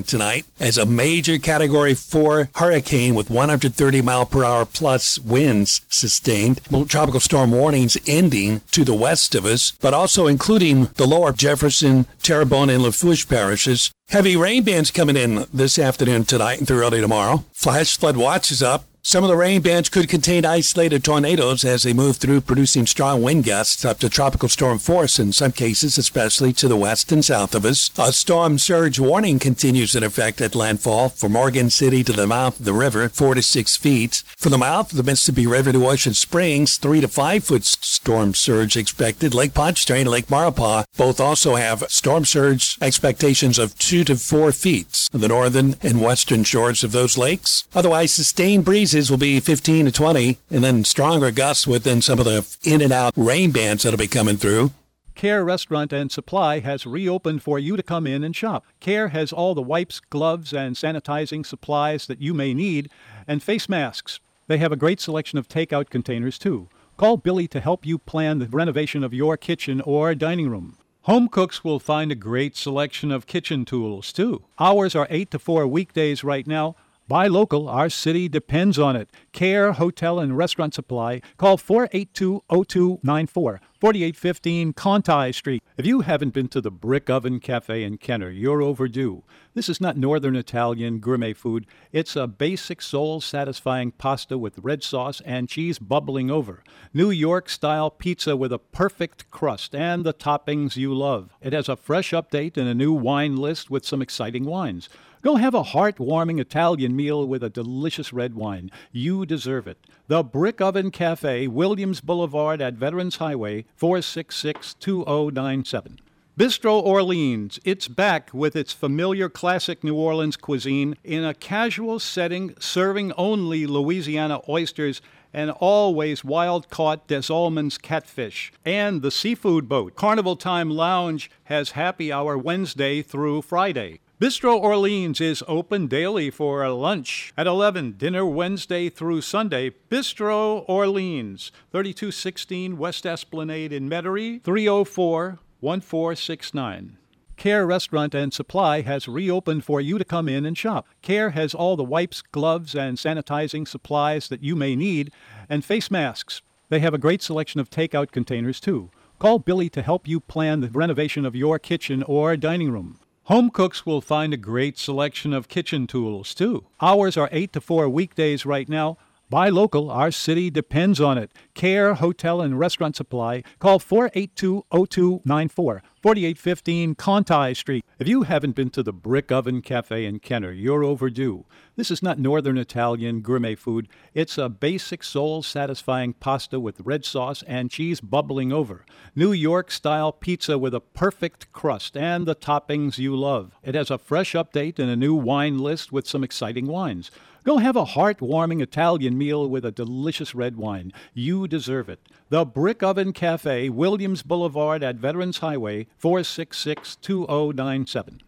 tonight as a major category 4 hurricane with 130 mile per hour plus winds sustained. Tropical storm warnings ending to the west of us but also including the lower jefferson terrebonne and lafourche parishes. Heavy rain bands coming in this afternoon tonight and through early tomorrow. Flash flood watch is up some of the rain bands could contain isolated tornadoes as they move through, producing strong wind gusts up to tropical storm force in some cases, especially to the west and south of us. A storm surge warning continues in effect at landfall from Morgan City to the mouth of the river, four to six feet. From the mouth of the Mississippi River to Ocean Springs, three to five foot storm surge expected. Lake Pontchartrain and Lake Maurepas both also have storm surge expectations of two to four feet. On the northern and western shores of those lakes. Otherwise, sustained breezes will be 15 to 20, and then stronger gusts within some of the in and out rain bands that'll be coming through. Care Restaurant and Supply has reopened for you to come in and shop. Care has all the wipes, gloves, and sanitizing supplies that you may need, and face masks. They have a great selection of takeout containers, too. Call Billy to help you plan the renovation of your kitchen or dining room. Home cooks will find a great selection of kitchen tools, too. Hours are 8 to 4 weekdays right now. Buy local. Our city depends on it. Care Hotel and Restaurant Supply. Call 482-0294, 4815 Conti Street. If you haven't been to the Brick Oven Cafe in Kenner, you're overdue. This is not Northern Italian gourmet food. It's a basic soul-satisfying pasta with red sauce and cheese bubbling over. New York-style pizza with a perfect crust and the toppings you love. It has a fresh update and a new wine list with some exciting wines. Go have a heartwarming Italian meal with a delicious red wine. You deserve it. The Brick Oven Cafe, Williams Boulevard at Veterans Highway, 466 2097. Bistro Orleans, it's back with its familiar classic New Orleans cuisine in a casual setting, serving only Louisiana oysters and always wild caught Des Allemands catfish. And the seafood boat, Carnival Time Lounge, has happy hour Wednesday through Friday. Bistro Orleans is open daily for lunch at 11, dinner Wednesday through Sunday. Bistro Orleans, 3216 West Esplanade in Metairie, 304 1469. Care Restaurant and Supply has reopened for you to come in and shop. Care has all the wipes, gloves, and sanitizing supplies that you may need, and face masks. They have a great selection of takeout containers, too. Call Billy to help you plan the renovation of your kitchen or dining room. Home cooks will find a great selection of kitchen tools, too. Hours are 8 to 4 weekdays right now. Buy local. Our city depends on it. Care Hotel and Restaurant Supply. Call 482 0294. 4815 Conti Street. If you haven't been to the Brick Oven Cafe in Kenner, you're overdue. This is not Northern Italian gourmet food. It's a basic soul satisfying pasta with red sauce and cheese bubbling over. New York style pizza with a perfect crust and the toppings you love. It has a fresh update and a new wine list with some exciting wines. Go have a heartwarming Italian meal with a delicious red wine. You deserve it. The Brick Oven Cafe, Williams Boulevard at Veterans Highway, 466 2097.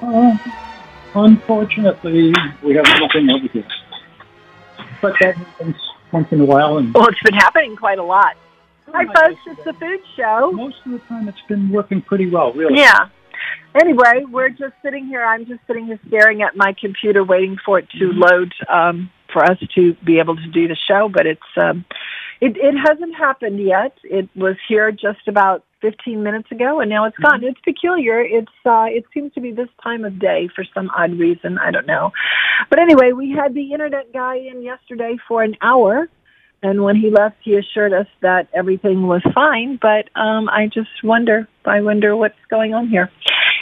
Uh, unfortunately, we have nothing over here. But that happens once in a while. And Well, it's been happening quite a lot. Hi, folks. It's the food show. most of the time, it's been working pretty well, really. Yeah. Anyway, we're just sitting here. I'm just sitting here staring at my computer, waiting for it to load um, for us to be able to do the show. But it's um, it, it hasn't happened yet. It was here just about 15 minutes ago, and now it's gone. It's peculiar. It's uh, it seems to be this time of day for some odd reason. I don't know. But anyway, we had the internet guy in yesterday for an hour. And when he left, he assured us that everything was fine. But um, I just wonder, I wonder what's going on here.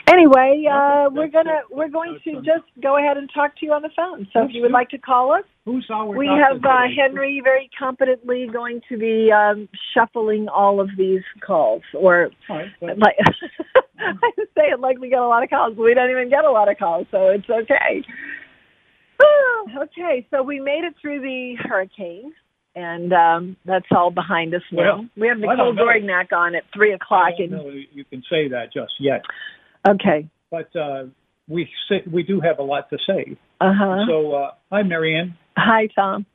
Anyway, uh, we're gonna we're going to just go ahead and talk to you on the phone. So if you would like to call us, we have uh. Henry very competently going to be um, shuffling all of these calls, or right, like I say it like we get a lot of calls, but we don't even get a lot of calls, so it's okay. Okay, so we made it through the hurricane, and um, that's all behind us now. Well, we have Nicole. Dorignac on at three I o'clock, and know you can say that just yet. okay, But uh, we we do have a lot to say. uh huh. So, uh, hi, Marianne. Hi, Tom.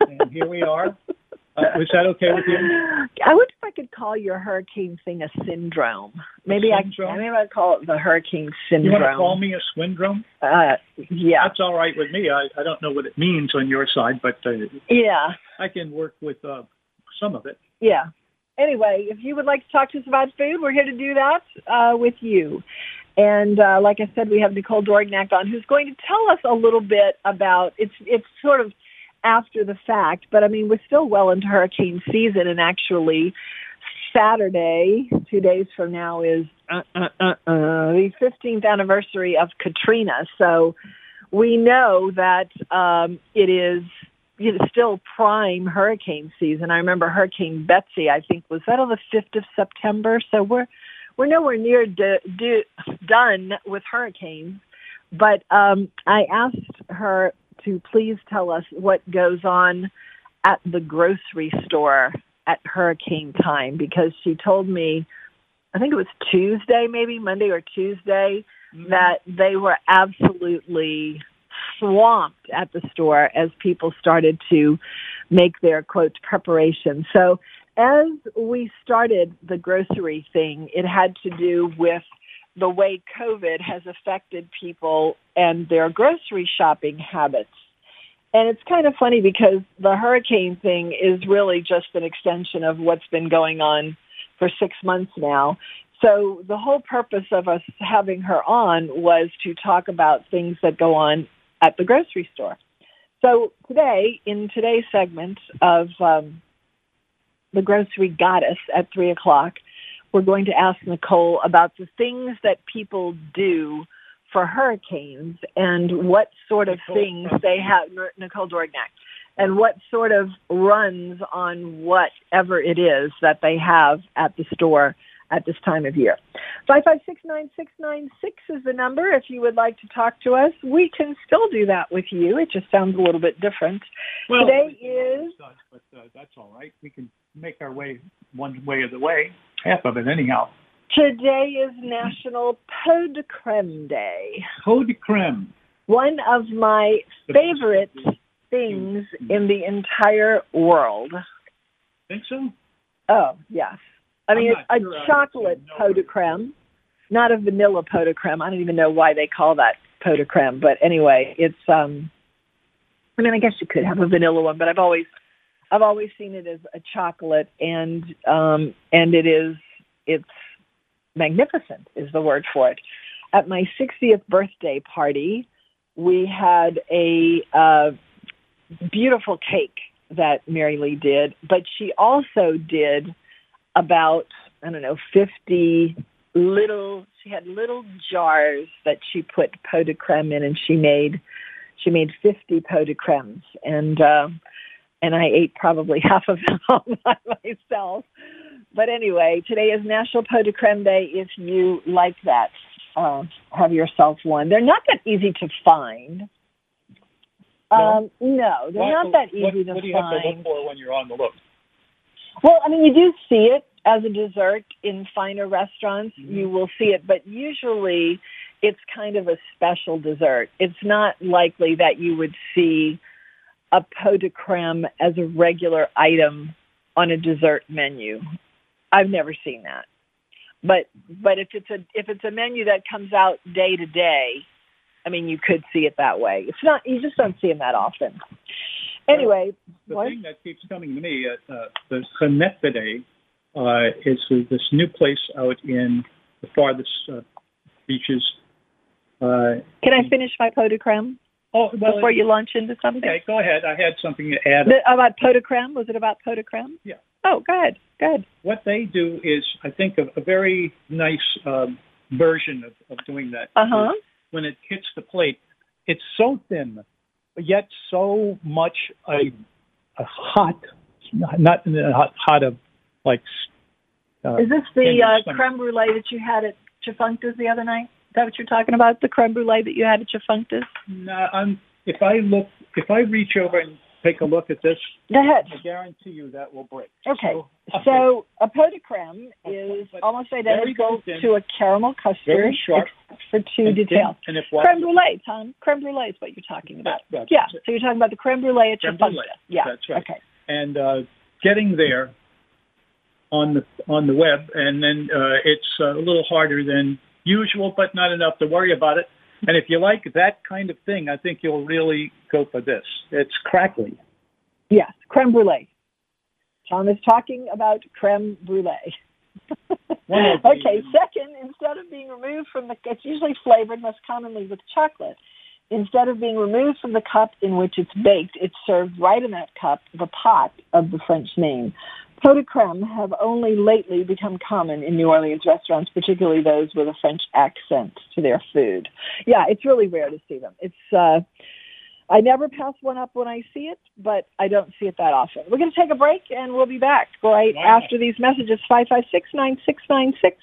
And here we are. Uh, was that okay with you? I wonder if I could call your hurricane thing a syndrome. Maybe syndrome? I maybe I'd call it the hurricane syndrome. You want to call me a swindrome? Uh, yeah, That's all right with me. I, I don't know what it means on your side, but uh, yeah, I can work with uh, some of it. yeah. Anyway, if you would like to talk to us about food, we're here to do that uh, with you. And uh, like I said, we have Nicole Dorignac on, who's going to tell us a little bit about it's it's sort of after the fact, but I mean we're still well into hurricane season, and actually Saturday, two days from now, is uh, uh, uh, uh, the 15th anniversary of Katrina. So we know that um, it is you know, still prime hurricane season. I remember Hurricane Betsy. I think was that on the 5th of September. So we're we're nowhere near d- d- done with hurricanes. But um, I asked her to please tell us what goes on at the grocery store at hurricane time because she told me, I think it was Tuesday, maybe Monday or Tuesday, mm-hmm. that they were absolutely swamped at the store as people started to make their quote preparation. So as we started the grocery thing, it had to do with the way COVID has affected people and their grocery shopping habits. And it's kind of funny because the hurricane thing is really just an extension of what's been going on for six months now. So the whole purpose of us having her on was to talk about things that go on at the grocery store. So today, in today's segment of um, the grocery goddess at three o'clock, we're going to ask Nicole about the things that people do for hurricanes and what sort of things they have, Nicole Dorignac, and what sort of runs on whatever it is that they have at the store at this time of year. 5569696 is the number if you would like to talk to us. We can still do that with you. It just sounds a little bit different. Today is but uh, that's all right. We can make our way one way of the way, half of it anyhow. today is National Pot de Creme Day. Eau de creme. One of my favorite things in the entire world. Think so? Oh, yes. I mean, it's a sure chocolate pot de creme, not a vanilla pot de creme. I don't even know why they call that pot de creme, but anyway, it's um I mean, I guess you could have a vanilla one, but I've always I've always seen it as a chocolate and um and it is it's magnificent is the word for it. At my 60th birthday party, we had a uh beautiful cake that Mary Lee did, but she also did about, I don't know, 50 little, she had little jars that she put pot de creme in and she made, she made 50 pot de cremes and, uh, and I ate probably half of them all by myself. But anyway, today is National Pot de Creme Day. If you like that, uh, have yourself one. They're not that easy to find. No? Um, no, they're not that easy what, to what do you find. have to look for when you're on the look? Well, I mean, you do see it as a dessert in finer restaurants. Mhm. You will see it, but usually it's kind of a special dessert. It's not likely that you would see a pot de creme as a regular item on a dessert menu. I've never seen that. But but if it's a if it's a menu that comes out day to day, I mean, you could see it that way. It's not you just don't see them that often. Anyway, The what? thing that keeps coming to me, uh, uh, the Genefide, uh, is this new place out in the farthest uh, beaches. Uh, Can I finish my pot de creme oh, well, before you launch into something? okay, go ahead. I had something to add. The, about pot de creme? Was it about pot de creme? Yeah. Oh, good, good. what they do is, I think, a, a very nice um, version of, of doing that. Uh huh. When it hits the plate, it's so thin, yet so much a, a hot, not a hot, hot of like. Uh, Is this the uh, creme brulee that you had at Chafuncta's the other night? Is that what you're talking about? The creme brulee that you had at Chafuncta's? no, I'm, if I look, if I reach over and take a look at this, Go ahead. I guarantee you that will break. Okay. So, So a pot de creme is almost identical to a caramel custard, very sharp, for two and thin, details. And if what, Creme brulee, Tom. Creme brulee is what you're talking about. That- Yeah. it. So you're talking about the creme brulee at Creme Chafuncta. brulee. Yeah. That's right. Okay. and uh, getting there on the on the web, and then uh, it's a little harder than usual, but not enough to worry about it. And if you like that kind of thing, I think you'll really go for this. It's crackly. Yes, creme brulee. Tom is talking about creme brulee. okay, second, instead of being removed from the, it's usually flavored most commonly with chocolate. Instead of being removed from the cup in which it's baked, it's served right in that cup, the pot of the French name. Pot de creme have only lately become common in New Orleans restaurants, particularly those with a French accent to their food. Yeah, it's really rare to see them. It's, uh, I never pass one up when I see it, but I don't see it that often. We're going to take a break and we'll be back right wow. after these messages. 556 9696.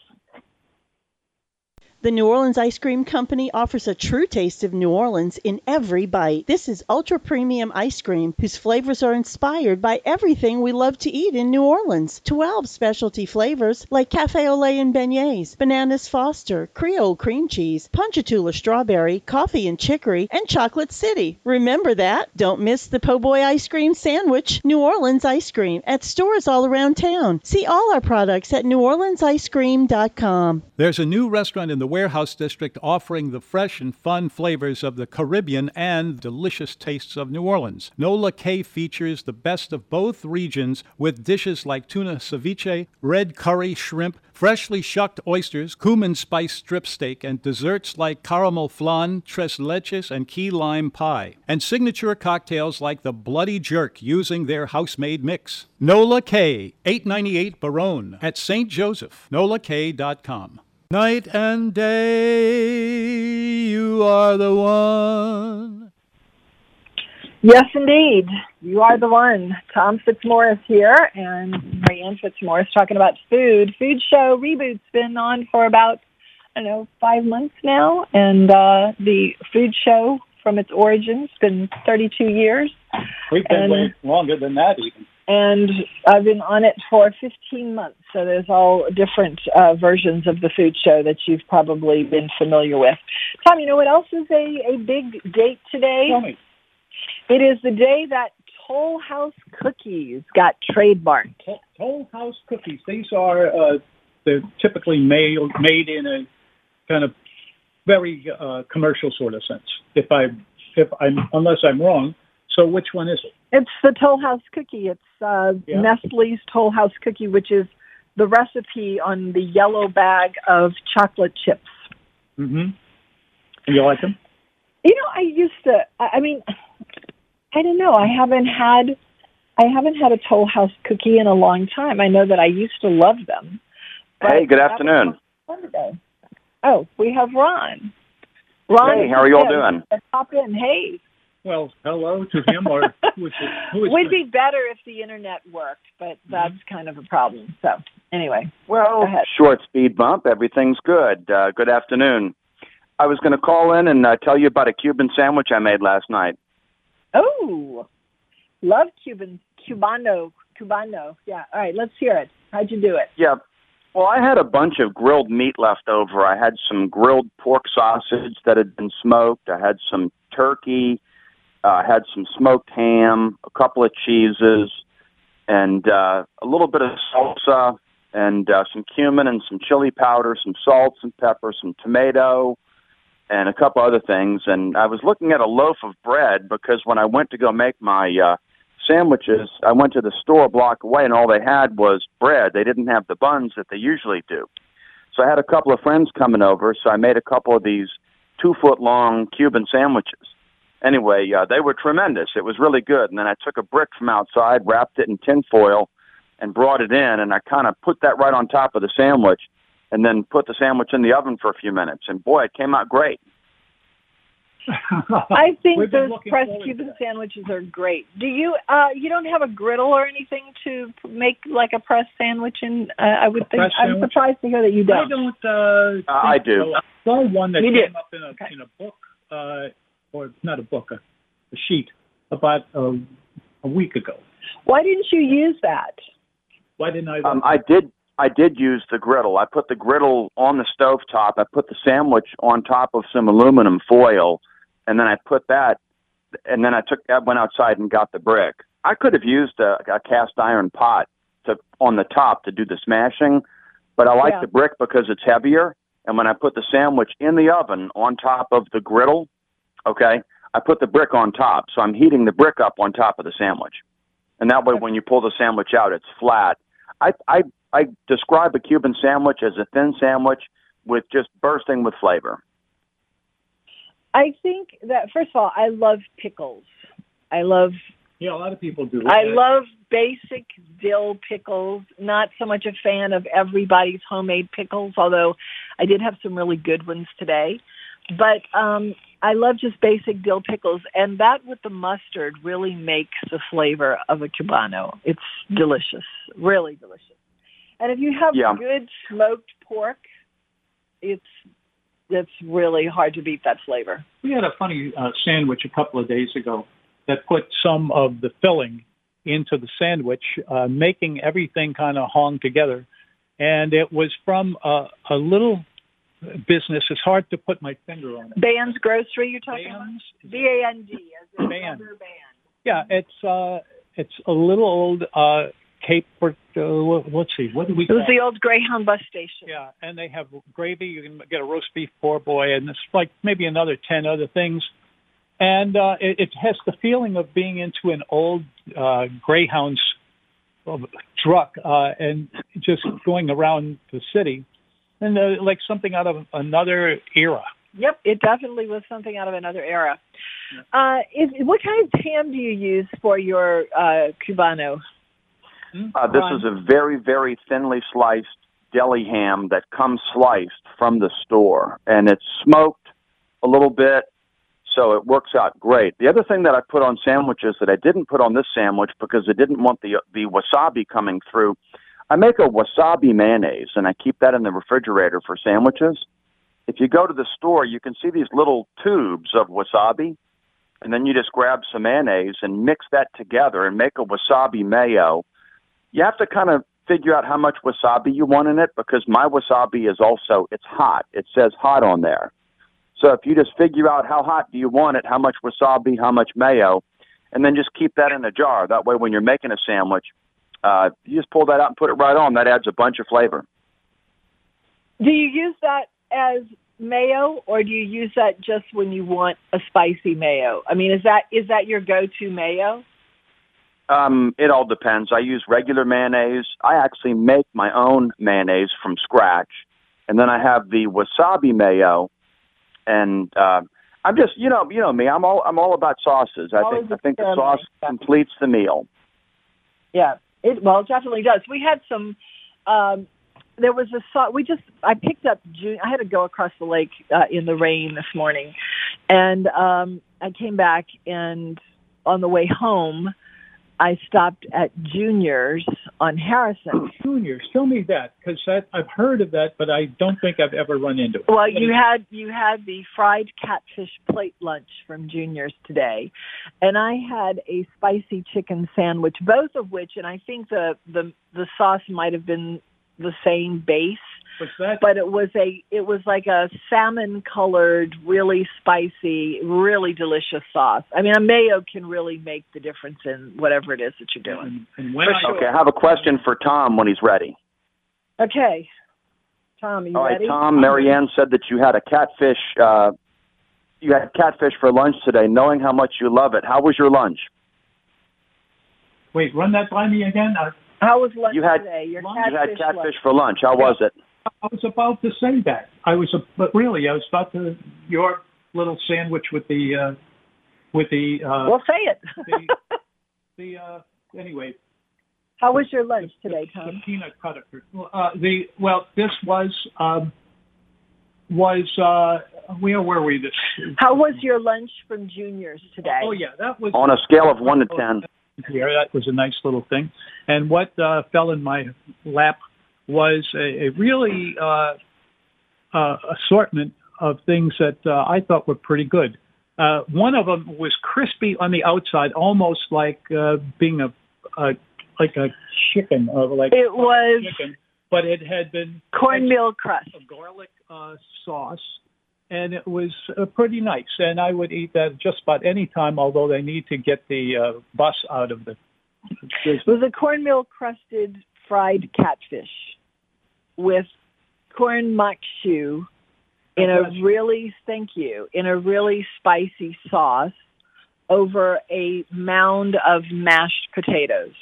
The New Orleans Ice Cream Company offers a true taste of New Orleans in every bite. This is ultra premium ice cream whose flavors are inspired by everything we love to eat in New Orleans. 12 specialty flavors like cafe au lait and beignets, bananas foster, Creole cream cheese, Ponchatoula strawberry, coffee and chicory, and chocolate city. Remember that? Don't miss the po' boy ice cream sandwich, New Orleans ice cream, at stores all around town. See all our products at neworleansicecream.com. There's a new restaurant in the Warehouse District offering the fresh and fun flavors of the Caribbean and delicious tastes of New Orleans. Nola K features the best of both regions with dishes like tuna ceviche, red curry shrimp, freshly shucked oysters, cumin spice strip steak, and desserts like caramel flan, tres leches, and key lime pie. And signature cocktails like the Bloody Jerk using their house-made mix. Nola K, 898 Baronne at St. Joseph, nolak.com. Night and day, you are the one. Yes, indeed. You are the one. Tom Fitzmorris here and Marianne Fitzmorris talking about food. Food show reboot's been on for about, I don't know, five months now. And uh, the food show from its origins been 32 years. We've been and, way longer than that even and I've been on it for 15 months. So there's all different uh, versions of the food show that you've probably been familiar with. Tom, you know what else is a, a big date today? Tell me. It is the day that Toll House cookies got trademarked. Toll House cookies. These are uh, they're typically made made in a kind of very uh, commercial sort of sense. If I if I'm unless I'm wrong. So which one is it? It's the Toll House cookie. It's uh, yeah. Nestle's Toll House cookie, which is the recipe on the yellow bag of chocolate chips. Mm-hmm. You like them? You know, I used to. I mean, I don't know. I haven't had. I haven't had a Toll House cookie in a long time. I know that I used to love them. Hey, good afternoon. Oh, we have Ron. Ron, hey, how are you all doing? Pop in. Hey. Well, hello to him or who is, who is Would be better if the internet worked, but mm-hmm. that's mm-hmm. kind of a problem. So anyway, well, short speed bump. Everything's good. Uh, good afternoon. I was going to call in and uh, tell you about a Cuban sandwich I made last night. Oh, love Cuban Cubano Cubano. Yeah. All right, let's hear it. How'd you do it? Yeah. Well, I had a bunch of grilled meat left over. I had some grilled pork sausage that had been smoked. I had some turkey uh, had some smoked ham, a couple of cheeses, and uh, a little bit of salsa, and uh, some cumin and some chili powder, some salt, some pepper, some tomato, and a couple other things. And I was looking at a loaf of bread because when I went to go make my uh, sandwiches, I went to the store a block away, and all they had was bread. They didn't have the buns that they usually do. So I had a couple of friends coming over, so I made a couple of these two foot long Cuban sandwiches anyway, uh, they were tremendous. It was really good. And then I took a brick from outside, wrapped it in tin foil, and brought it in. And I kind of put that right on top of the sandwich, and then put the sandwich in the oven for a few minutes. And boy, it came out great. I think those pressed Cuban sandwiches are great. Do you? uh You don't have a griddle or anything to make like a pressed sandwich? And uh, I would think I'm surprised to hear that you don't. I don't. Uh, uh I do. So. I saw one that you came did. up in a okay. in a book. Uh, or not a book, a, a sheet about a, a week ago. Why didn't you use that? Why didn't I? Um, I did. I did use the griddle. I put the griddle on the stove top. I put the sandwich on top of some aluminum foil, and then I put that. And then I took. I went outside and got the brick. I could have used a, a cast iron pot to on the top to do the smashing, but I like Yeah. the brick because it's heavier. And when I put the sandwich in the oven on top of the griddle, okay, I put the brick on top, so I'm heating the brick up on top of the sandwich, and that way when you pull the sandwich out, it's flat. I I I describe a Cuban sandwich as a thin sandwich with just bursting with flavor. I think that first of all, I love pickles. I love Yeah, a lot of people do. I love basic dill pickles. Not so much a fan of everybody's homemade pickles, although I did have some really good ones today. But um I love just basic dill pickles and that with the mustard really makes the flavor of a cubano. It's delicious. Really delicious. And if you have Yeah. good smoked pork, it's it's really hard to beat that flavor. We had a funny uh, sandwich a couple of days ago that put some of the filling into the sandwich, uh, making everything kind of hung together. And it was from a, a little business. It's hard to put my finger on it. Band's Grocery you're talking about? Bands? B A N D Band. Yeah, it's uh, it's a little old uh, Cape. Uh, what- let's see, what do we? It was the old Greyhound bus station. Yeah, and they have gravy. You can get a roast beef poor boy, and it's like maybe another ten other things. And uh, it, it has the feeling of being into an old uh, Greyhound's truck uh, and just going around the city, and uh, like something out of another era. Yep, it definitely was something out of another era. Uh, is, what kind of ham do you use for your uh, cubano? Uh, this Ron? is a very, very thinly sliced deli ham that comes sliced from the store, and it's smoked a little bit, so it works out great. The other thing that I put on sandwiches that I didn't put on this sandwich because I didn't want the the wasabi coming through, I make a wasabi mayonnaise, and I keep that in the refrigerator for sandwiches. If you go to the store, you can see these little tubes of wasabi, and then you just grab some mayonnaise and mix that together and make a wasabi mayo you have to kind of figure out how much wasabi you want in it because my wasabi is also it's hot. It says hot on there. So if you just figure out how hot do you want it, how much wasabi, how much mayo, and then just keep that in a jar. That way when you're making a sandwich, uh, you just pull that out and put it right on. That adds a bunch of flavor. Do you use that as mayo, or do you use that just when you want a spicy mayo? I mean, is that is that your go-to mayo? Um, it all depends. I use regular mayonnaise. I actually make my own mayonnaise from scratch, and then I have the wasabi mayo. And uh, I'm just, you know, you know me. I'm all I'm all about sauces. I Always think I think the sauce completes the meal. Yeah, it well, it definitely does. We had some. Um, there was a saw. We just I picked up June. I had to go across the lake uh, in the rain this morning, and um, I came back and on the way home, I stopped at Junior's on Harrison. Juniors, show me that because I've heard of that, but I don't think I've ever run into it. Well, you had you had the fried catfish plate lunch from Junior's today, and I had a spicy chicken sandwich, both of which, and I think the the the sauce might have been the same base, but it was a it was like a salmon colored, really spicy, really delicious sauce. I mean, a mayo can really make the difference in whatever it is that you're doing. and, and when For I, sure. Okay, I have a question for Tom when he's ready. Okay, Tom, are you All right, ready? Tom. Marianne said that you had a catfish. Uh, you had catfish for lunch today. Knowing how much you love it, how was your lunch? wait, run that by me again. I, How was lunch You had- today? Your you You had catfish catfish lunch. for lunch. How was it? I was about to say that. I was, a, but really, I was about to your little sandwich with the uh, with the uh, Well, say it. the, the uh, anyway. How was your lunch today, the, Tom? The peanut butter. Uh, the well, this was um, was uh, where were we? This. How was your lunch from juniors today? Oh yeah, that was On a scale of one to ten. here. That was a nice little thing. And what uh, fell in my lap was a, a really uh, uh, assortment of things that uh, I thought were pretty good. Uh, one of them was crispy on the outside, almost like uh, being a, a like a chicken or like It was chicken, but it had been cornmeal crust. a garlic uh, sauce, and it was uh, pretty nice. And I would eat that just about any time, although they need to get the uh, bus out of the It was a cornmeal crusted fried catfish with corn maque choux in a really thank you in a really spicy sauce over a mound of mashed potatoes.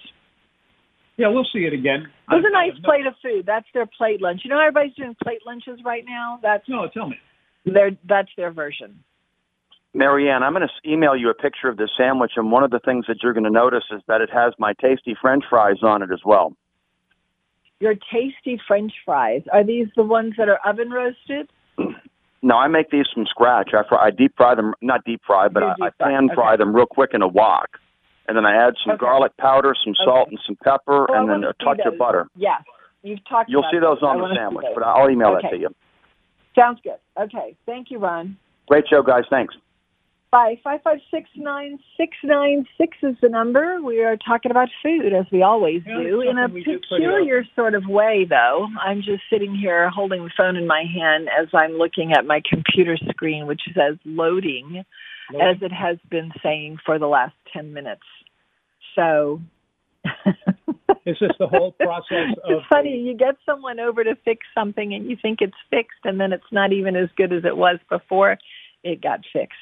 Yeah, we'll see it again. It was a nice have no- plate of food. That's their plate lunch. You know, everybody's doing plate lunches right now. That's No, tell me. their that's their version. Marianne, I'm going to email you a picture of this sandwich, and one of the things that you're going to notice is that it has my tasty French fries on it as well. Your tasty French fries are these the ones that are oven roasted? No, I make these from scratch. I, fry, I deep fry them, not deep fry, but I, deep I pan fry okay. them real quick in a wok, and then I add some Okay. garlic powder, some salt, and some pepper, I and then a touch of butter. Yes, you've talked. You'll see those on the sandwich, but I'll email Okay. that to you. Sounds good. Okay, thank you, Ron. Great show, guys. Thanks. Bye. Five five six nine six nine six is the number. We are talking about food as we always Yeah, do in a something we do pretty peculiar sort of way. Though I'm just sitting here holding the phone in my hand as I'm looking at my computer screen, which says loading, as it has been saying for the last ten minutes. So. Is this the whole process of It's funny. You get someone over to fix something and you think it's fixed and then it's not even as good as it was before it got fixed.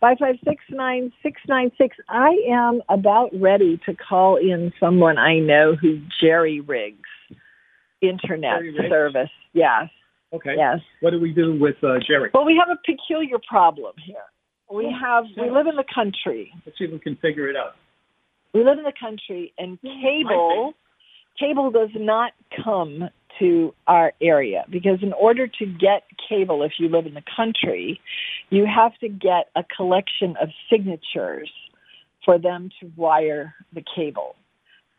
Five five six nine six nine six. I am about ready to call in someone I know who jerry rigs internet Jerry rigs? service. Yes, Okay. yes. What do we do with uh, Jerry? Well, we have a peculiar problem here. We have we live in the country. Let's see if we can figure it out. we live in the country and cable cable does not come to our area. Because in order to get cable if you live in the country you have to get a collection of signatures for them to wire the cable.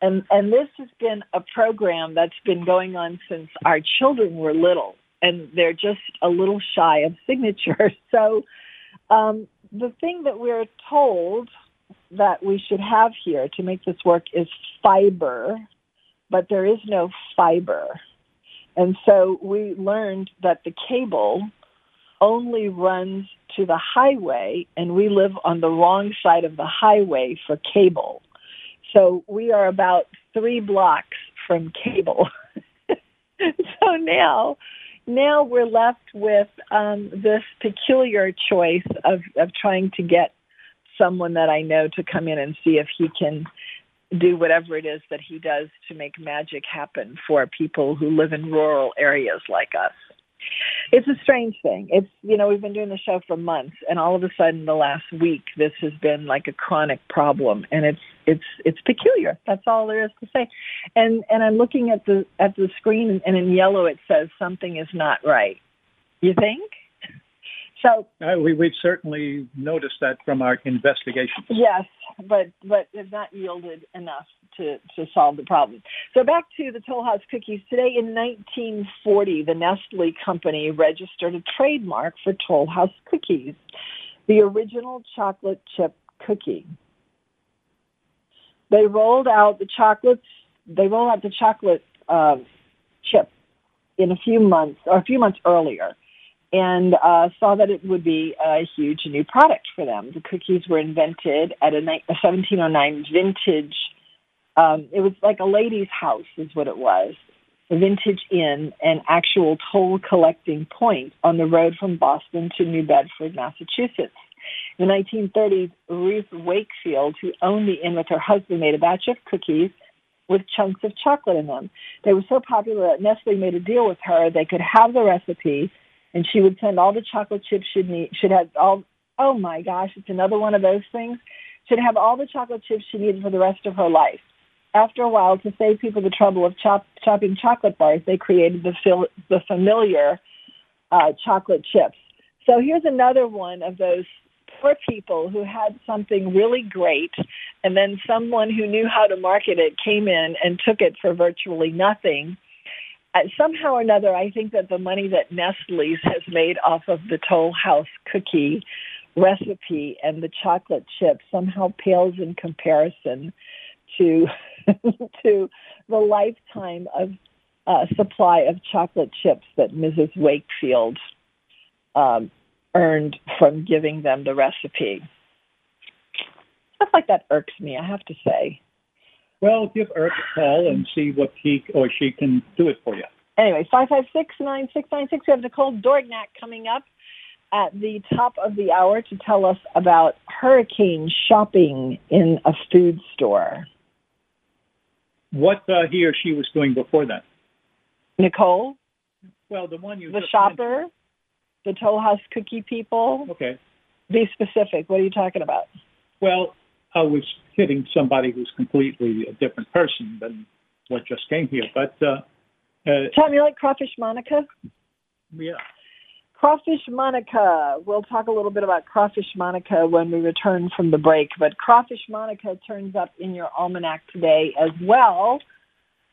And and this has been a program that's been going on since our children were little and they're just a little shy of signatures. So um, the thing that we're told that we should have here to make this work is fiber, but there is no fiber. And so we learned that the cable only runs to the highway and we live on the wrong side of the highway for cable. So we are about three blocks from cable. so now, now we're left with um, this peculiar choice of, of trying to get someone that I know to come in and see if he can do whatever it is that he does to make magic happen for people who live in rural areas like us. It's a strange thing. It's you know we've been doing the show for months, and all of a sudden the last week this has been like a chronic problem, and it's it's it's peculiar. That's all there is to say. And and I'm looking at the at the screen, and in yellow it says something is not right. You think? So Uh, we, we've certainly noticed that from our investigation. Yes, but but have not yielded enough to to solve the problem. So back to the Toll House cookies. Today in 1940, the Nestle company registered a trademark for Toll House cookies, the original chocolate chip cookie. They rolled out the chocolates. They rolled out the chocolate uh, chip in a few months or a few months earlier and uh, saw that it would be a huge new product for them. The cookies were invented at a, ni- a 1709 vintage. Um, it was like a lady's house, is what it was. A vintage inn, an actual toll collecting point on the road from Boston to New Bedford, Massachusetts. In the 1930s, Ruth Wakefield, who owned the inn with her husband, made a batch of cookies with chunks of chocolate in them. They were so popular that Nestle made a deal with her. They could have the recipe and she would send all the chocolate chips she'd need. She'd have all. Oh my gosh, it's another one of those things. She'd have all the chocolate chips she needed for the rest of her life. After a while, to save people the trouble of chop, chopping chocolate bars, they created the fil- the familiar uh, chocolate chips. So here's another one of those poor people who had something really great, and then someone who knew how to market it came in and took it for virtually nothing somehow or another, I think that the money that Nestle's has made off of the Toll House cookie recipe and the chocolate chip somehow pales in comparison to to the lifetime of uh, supply of chocolate chips that Mrs. Wakefield um, earned from giving them the recipe. Stuff like that irks me, I have to say. Well, give Eric a call and see what he or she can do it for you. Anyway, 556-9696. We have Nicole Dorignac coming up at the top of the hour to tell us about hurricane shopping in a food store. What uh, he or she was doing before that? Nicole, Well, the one you the shopper, the Toll House cookie people. Okay. Be specific. What are you talking about? Well, I was hitting somebody who's completely a different person than what just came here, but uh, uh, Tom, you like crawfish Monica? yeah. Crawfish Monica. We'll talk a little bit about Crawfish Monica when we return from the break. But Crawfish Monica turns up in your almanac today as well,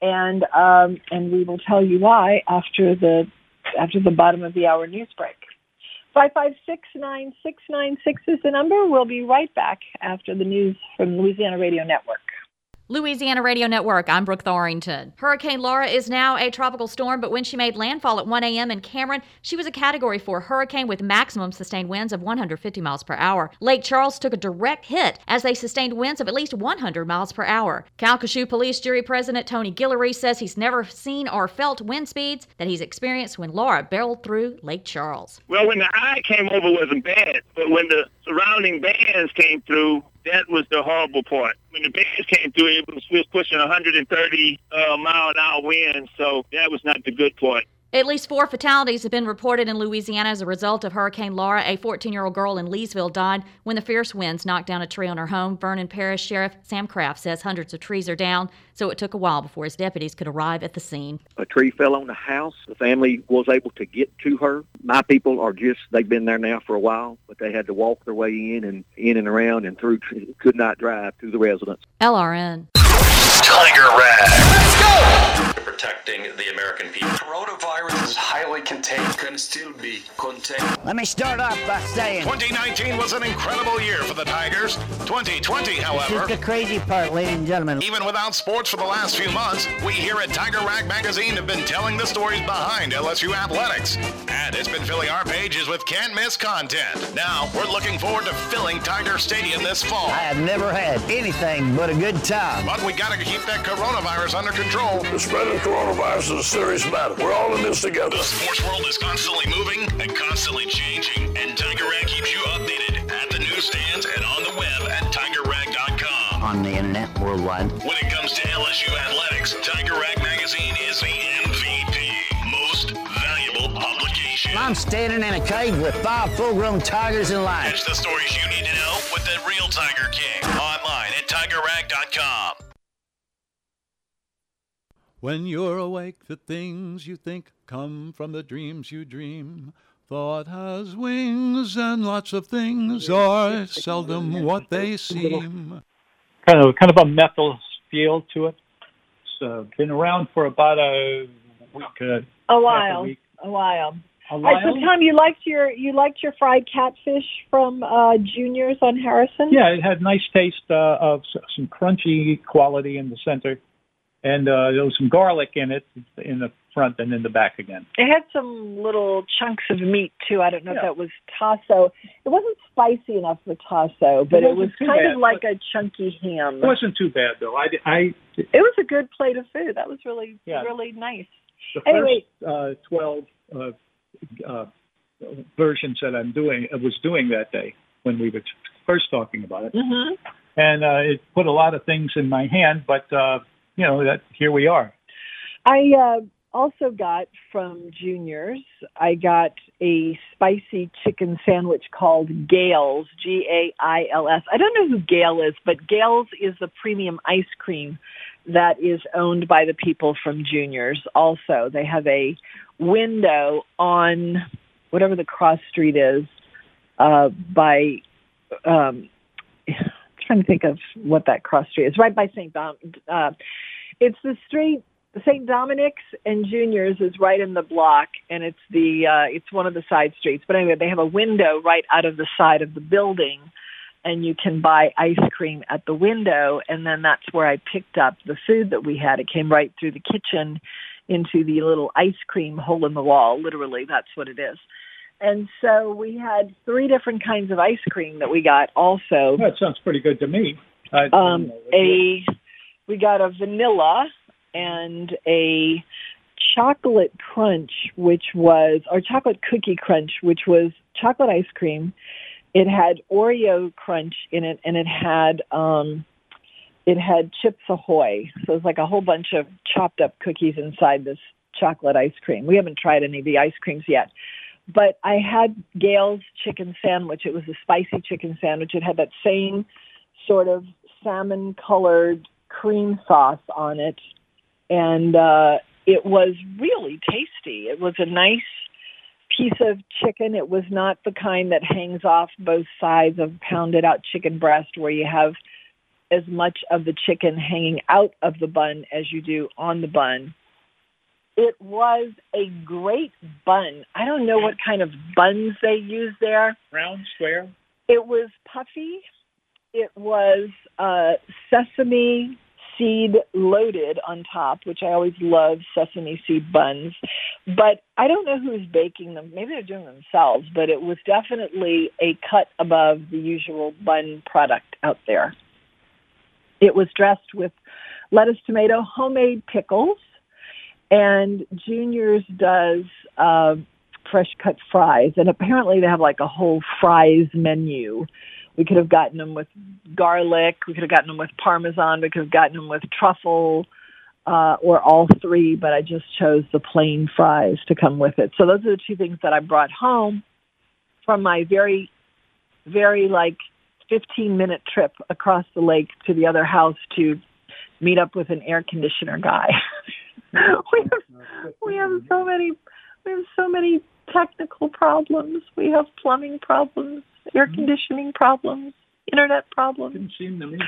and um, and we will tell you why after the after the bottom of the hour news break. Five five six nine six nine six is the number. We'll be right back after the news from Louisiana Radio Network. Louisiana Radio Network, I'm Brooke Thorington. Hurricane Laura is now a tropical storm, but when she made landfall at 1 a.m. in Cameron, she was a Category 4 hurricane with maximum sustained winds of 150 miles per hour. Lake Charles took a direct hit as they sustained winds of at least 100 miles per hour. Calcasieu Police Jury President Tony Guillory says he's never seen or felt wind speeds that he's experienced when Laura barreled through Lake Charles. Well, when the eye came over, wasn't bad, but when the surrounding bands came through, that was the horrible part. When the bands came through, it was, we was pushing 130 uh, mile an hour winds, so that was not the good part. At least four fatalities have been reported in Louisiana as a result of Hurricane Laura. A 14 year old girl in Leesville died when the fierce winds knocked down a tree on her home. Vernon Parish Sheriff Sam Craft says hundreds of trees are down, so it took a while before his deputies could arrive at the scene. a tree fell on the house. The family was able to get to her. My people are just, they've been there now for a while, but they had to walk their way in and in and around and through, could not drive through the residence. LRN. Tiger Rag. Let's go! Protecting the American people. Coronavirus is highly contained, can still be contained. Let me start off by saying 2019 was an incredible year for the Tigers. 2020, this is however, the crazy part, ladies and gentlemen. even without sports for the last few months, we here at Tiger Rag Magazine have been telling the stories behind LSU athletics. And it's been filling our pages with can't miss content. Now, we're looking forward to filling Tiger Stadium this fall. I have never had anything but a good time. But we gotta keep that coronavirus under control. The spread of coronavirus is a serious matter. We're all in this together. The sports world is constantly moving and constantly changing, and Tiger Rag keeps you updated at the newsstands and on the web at tigerrag.com. On the internet worldwide. When it comes to LSU athletics, Tiger Rag Magazine is the MVP, most valuable publication. I'm standing in a cage with five full-grown tigers in line. Catch the stories you need to know with the real Tiger King online at tigerrag.com. When you're awake, the things you think come from the dreams you dream. Thought has wings, and lots of things are seldom what they seem. Kind of kind of a methyl feel to it. Uh, been around for about a week. Uh, A while, A, week. a while. a right, so. Tom, you liked your you liked your fried catfish from uh, Juniors on Harrison? Yeah, it had nice taste uh, of some crunchy quality in the center, and uh, there was some garlic in it in the front and in the back again. It had some little chunks of meat too. I don't know if that was tasso. It wasn't spicy enough for tasso, but It it, was kind bad, of like a chunky ham. It wasn't too bad though. I, I It was a good plate of food. That was really Yeah. really nice. the Anyway. first uh, twelve uh, uh, versions that I'm doing I was doing that day when we were t- first talking about it, hmm and uh, it put a lot of things in my hand. But uh, you know that here we are. I uh, also got from Juniors. I got a spicy chicken sandwich called Gales, G A I L S. I don't know who Gale is, but Gales is the premium ice cream that is owned by the people from Juniors. Also, they have a window on whatever the cross street is uh, by. Um, trying to think of what that cross street is. Right by St. Dom. Uh, it's the street St. Dominic's and Juniors is right in the block, and it's the uh, it's one of the side streets. But anyway, they have a window right out of the side of the building, and you can buy ice cream at the window. And then that's where I picked up the food that we had. It came right through the kitchen into the little ice cream hole in the wall. Literally, that's what it is. And so we had three different kinds of ice cream that we got. Also, That sounds pretty good to me. I, um, a we got a vanilla and a chocolate crunch, which was, or chocolate cookie crunch, which was chocolate ice cream. It had Oreo crunch in it, and it had um, it had Chips Ahoy. So it was like a whole bunch of chopped up cookies inside this chocolate ice cream. We haven't tried any of the ice creams yet. But I had Gail's chicken sandwich. It was a spicy chicken sandwich. It had that same sort of salmon colored cream sauce on it. And uh, it was really tasty. It was a nice piece of chicken. It was not the kind that hangs off both sides of pounded out chicken breast where you have as much of the chicken hanging out of the bun as you do on the bun. It was a great bun. I don't know what kind of buns they use there. Round, square. It was puffy. It was uh, sesame seed loaded on top, which I always love sesame seed buns. But I don't know who's baking them. Maybe they're doing them themselves, but it was definitely a cut above the usual bun product out there. It was dressed with lettuce, tomato, homemade pickles, and Junior's does uh, fresh cut fries. And apparently they have like a whole fries menu. We could have gotten them with garlic. We could have gotten them with parmesan. We could have gotten them with truffle, uh, or all three. But I just chose the plain fries to come with it. So those are the two things that I brought home from my very, very like 15 minute trip across the lake to the other house to meet up with an air conditioner guy. we have we have so many we have so many technical problems. We have plumbing problems, air conditioning problems, internet problems. Didn't seem to me.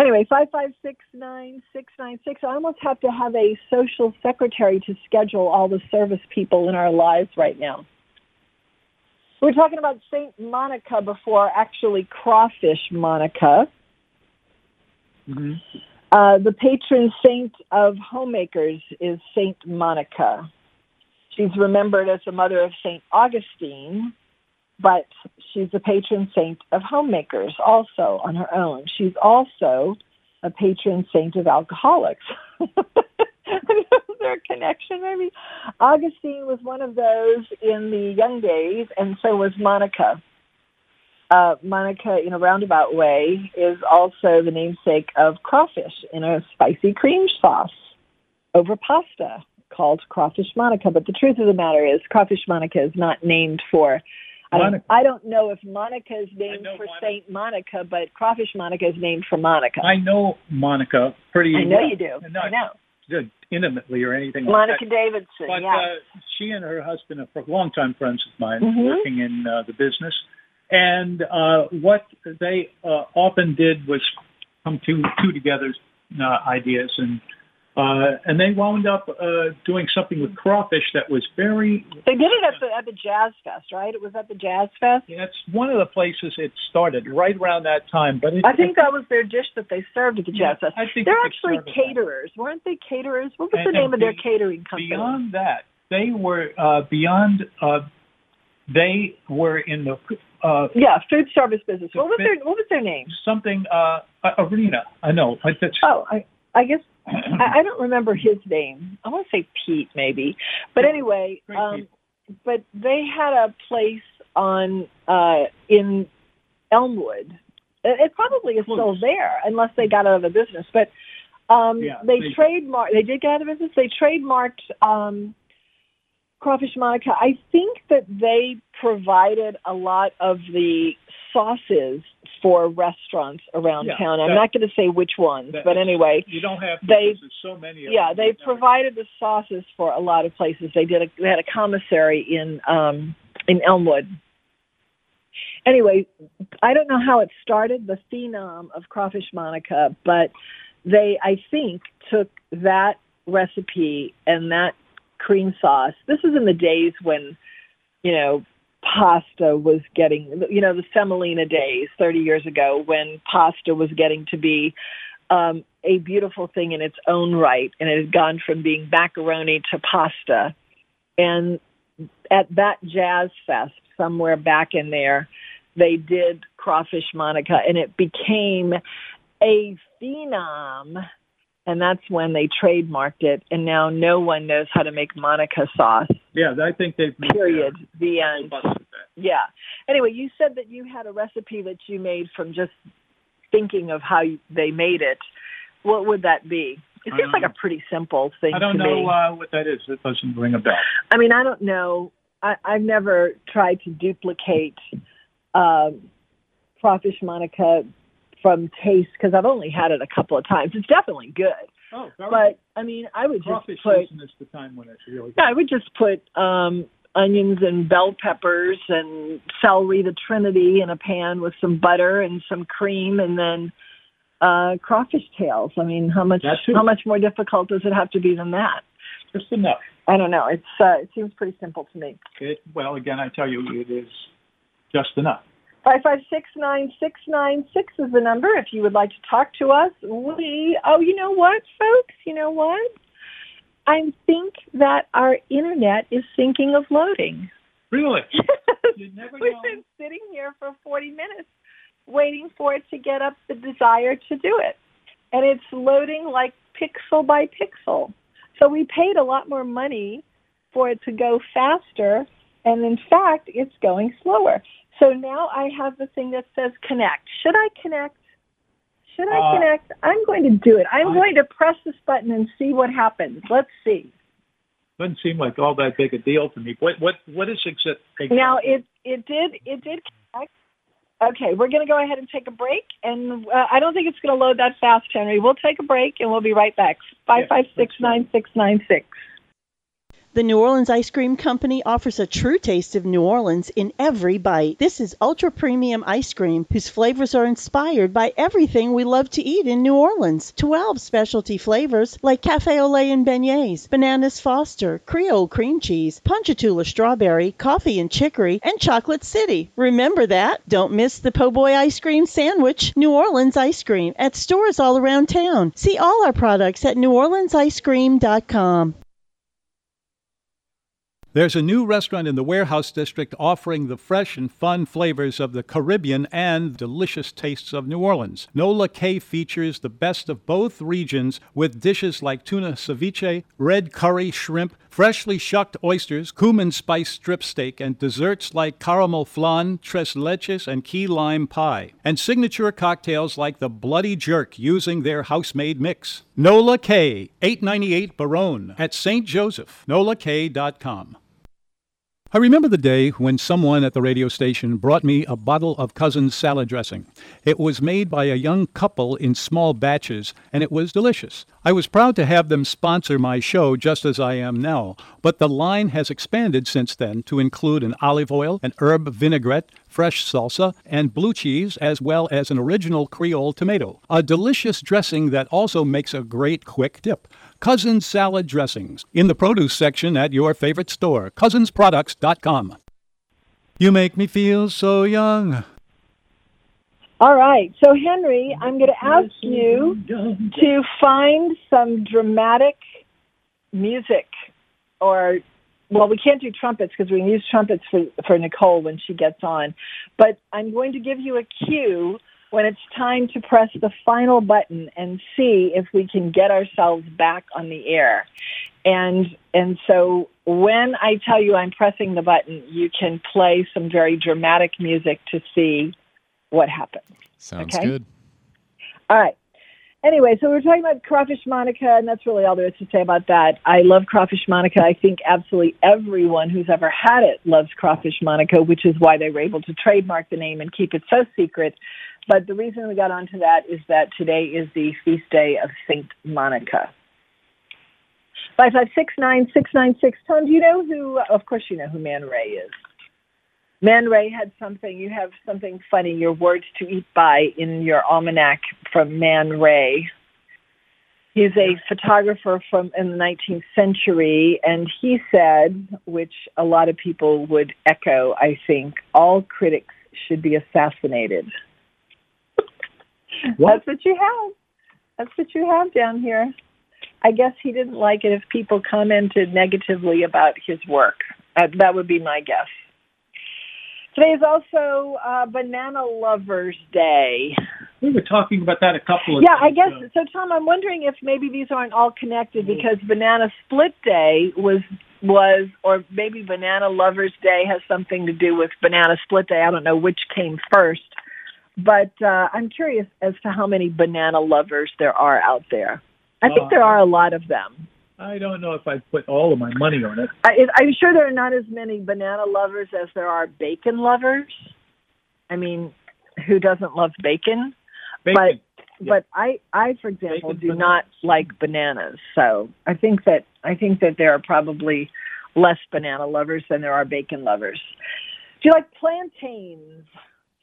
Anyway, five five six nine six nine six. I almost have to have a social secretary to schedule all the service people in our lives right now. We were talking about Saint Monica before, actually crawfish Monica. Mm-hmm. Uh, the patron saint of homemakers is Saint Monica. She's remembered as the mother of Saint Augustine, but she's the patron saint of homemakers also on her own. She's also a patron saint of alcoholics. is there a connection maybe? Augustine was one of those in the young days, and so was Monica. Uh, Monica, in a roundabout way, is also the namesake of crawfish in a spicy cream sauce over pasta called crawfish Monica. But the truth of the matter is, crawfish Monica is not named for. I don't, I don't know if Monica is named for Monica. Saint Monica, but crawfish Monica is named for Monica. I know Monica pretty I know well. you do. Not I know. intimately or anything Monica like that. Davidson, But yeah. uh, she and her husband are longtime friends of mine, Mhm. working in uh, the business. And uh, what they uh, often did was come two two together uh, ideas, and uh, and they wound up uh, doing something with crawfish that was very. They did it at the at the Jazz Fest, right? It was at the Jazz Fest. That's one of the places it started right around that time. But it, I think that was their dish that they served at the Yeah, Jazz Fest. I think They're they actually it. caterers, weren't they? Caterers. What was And- the name of their catering company? beyond that, they were uh, beyond. They were in the uh, yeah, food service business. What was their What was their name? something uh, arena. I know. I, Oh, I I guess I, I don't remember his name. I want to say Pete, maybe. But anyway, um, but they had a place on uh, in Elmwood. It, it probably is still there, unless they got out of the business. But um, Yeah, they, they- trademarked. They did get out of business. They trademarked um, crawfish Monica. I think that they provided a lot of the sauces for restaurants around Yeah, town. I'm that- not going to say which ones, but anyway, you don't have to they- so many. Of yeah, they provided the sauces for a lot of places. They did. A, they had a commissary in um, in Elmwood. Anyway, I don't know how it started, the phenom of crawfish Monica, but they, I think, took that recipe and that cream sauce. This is in the days when, you know, pasta was getting, you know, the semolina days 30 years ago when pasta was getting to be um, a beautiful thing in its own right, and it had gone from being macaroni to pasta. And at that jazz fest somewhere back in there, they did crawfish Monica, and it became a phenom. And that's when they trademarked it, and now no one knows how to make Monica sauce. Yeah, I think they've Period. The end. Yeah. Anyway, you said that you had a recipe that you made from just thinking of how you, they made it. What would that be? It seems like a pretty simple thing I don't know uh, what that is. It doesn't ring a bell. I mean, I don't know. I, I've never tried to duplicate um, crawfish Monica from taste because I've only had it a couple of times. It's definitely good, Oh, but I mean, I would just crawfish put season is the time when it's really yeah, I would just put um, onions and bell peppers and celery, the Trinity, in a pan with some butter and some cream, and then uh, crawfish tails. I mean, how much how much more difficult does it have to be than that? just enough. I don't know. It's uh, it seems pretty simple to me. It, well, again, I tell you, it is just enough. Five five six nine six nine six is the number. If you would like to talk to us, we. Oh, you know what, folks? You know what? I think that our internet is thinking of loading. Really? never We've been sitting here for 40 minutes waiting for it to get up the desire to do it. And it's loading like pixel by pixel. So we paid a lot more money for it to go faster. And in fact, it's going slower. So now I have the thing that says connect. Should I connect? Should I Uh, connect? I'm going to do it. I'm I- going to press this button and see what happens. Let's see. Doesn't seem like all that big a deal to me. What what what is it? Now it it did it did connect. Okay, we're going to go ahead and take a break, and uh, I don't think it's going to load that fast, Henry. We'll take a break, and we'll be right back. Five five six nine six nine six. The New Orleans Ice Cream Company offers a true taste of New Orleans in every bite. This is ultra premium ice cream whose flavors are inspired by everything we love to eat in New Orleans. 12 specialty flavors like cafe au lait and beignets, bananas foster, Creole cream cheese, ponchatoula strawberry, coffee and chicory, and chocolate city. Remember that? Don't miss the po' boy ice cream sandwich, New Orleans ice cream, at stores all around town. See all our products at neworleansicecream.com. There's a new restaurant in the Warehouse District offering the fresh and fun flavors of the Caribbean and delicious tastes of New Orleans. Nola K features the best of both regions with dishes like tuna ceviche, red curry shrimp, freshly shucked oysters, cumin spice strip steak, and desserts like caramel flan, tres leches, and key lime pie. And signature cocktails like the Bloody Jerk using their house-made mix. Nola K, 898 Barone at St. Joseph, nolak.com. I remember the day when someone at the radio station brought me a bottle of Cousin's salad dressing. It was made by a young couple in small batches, and it was delicious. I was proud to have them sponsor my show just as I am now, but the line has expanded since then to include an olive oil, an herb vinaigrette, fresh salsa, and blue cheese, as well as an original Creole tomato. A delicious dressing that also makes a great quick dip. Cousins Salad Dressings in the produce section at your favorite store, cousinsproducts.com. You make me feel so young. All right. So, Henry, I'm going to ask you to find some dramatic music or well, we can't do trumpets because we can use trumpets for, for Nicole when she gets on. But I'm going to give you a cue when it's time to press the final button and see if we can get ourselves back on the air. And and so when I tell you I'm pressing the button, you can play some very dramatic music to see what happens. Sounds Okay. good. All right. Anyway, so we're talking about crawfish Monica, and that's really all there is to say about that. I love crawfish Monica. I think absolutely everyone who's ever had it loves crawfish Monica, which is why they were able to trademark the name and keep it so secret. But the reason we got onto that is that today is the feast day of Saint Monica. Five five six nine six nine six. Tom, do you know who? Of course, you know who Man Ray is. Man Ray had something. You have something funny. Your words to eat by in your almanac from Man Ray. He's a photographer from in the 19th century, and he said, which a lot of people would echo, I think, all critics should be assassinated. That's what you have. That's what you have down here. I guess he didn't like it if people commented negatively about his work. Uh, that would be my guess. Today is also uh, Banana Lovers Day. We were talking about that a couple of Yeah, I guess so. Tom, I'm wondering if maybe these aren't all connected because Banana Split Day was was, or maybe Banana Lovers Day has something to do with Banana Split Day. I don't know which came first, but uh, I'm curious as to how many banana lovers there are out there. I think Uh, there are a lot of them. I don't know if I'd put all of my money on it. I, I'm sure there are not as many banana lovers as there are bacon lovers. I mean, who doesn't love bacon? Bacon. But but I I for example Bacon do not like bananas. So I think that I think that there are probably less banana lovers than there are bacon lovers. Do you like plantains?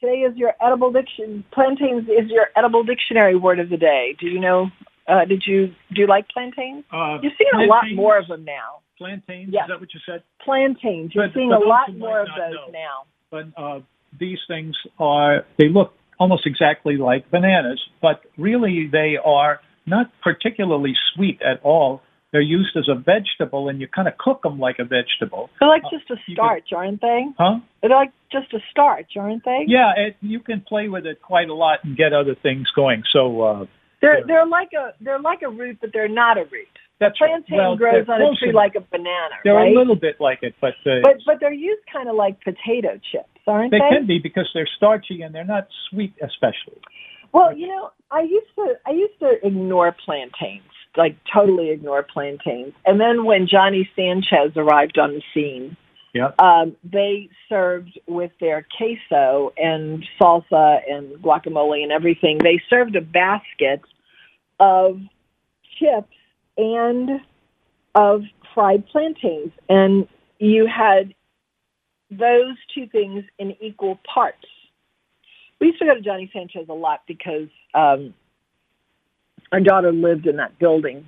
Today is your edible diction. Plantains is your edible dictionary word of the day. Do you know? Uh, did you do you like plantains? Uh, You're seeing a lot more of them now. Plantains, Yes. is that what you said? Plantains. You're But- seeing but a lot more of those know. now. But uh, these things are, they look almost exactly like bananas, but really they are not particularly sweet at all. They're used as a vegetable, and you kind of cook them like a vegetable. They're like Uh, just a starch, aren't they? Huh? They're like just a starch, aren't they? Yeah, it, you can play with it quite a lot and get other things going. So uh, They're they're like a they're like a root, but they're not a root. that's Plantain well, grows on a tree like a banana, They're right? a little bit like it, but, uh, but but they're used kind of like potato chips, aren't they they? can be because they're starchy and they're not sweet, especially. Well, you know, I used to I used to ignore plantains, like totally ignore plantains. And then when Johnny Sanchez arrived on the scene, Yeah. um, they served with their queso and salsa and guacamole and everything. They served a basket of chips and of fried plantains, and you had those two things in equal parts. We used to go to Johnny Sanchez a lot because um, our daughter lived in that building,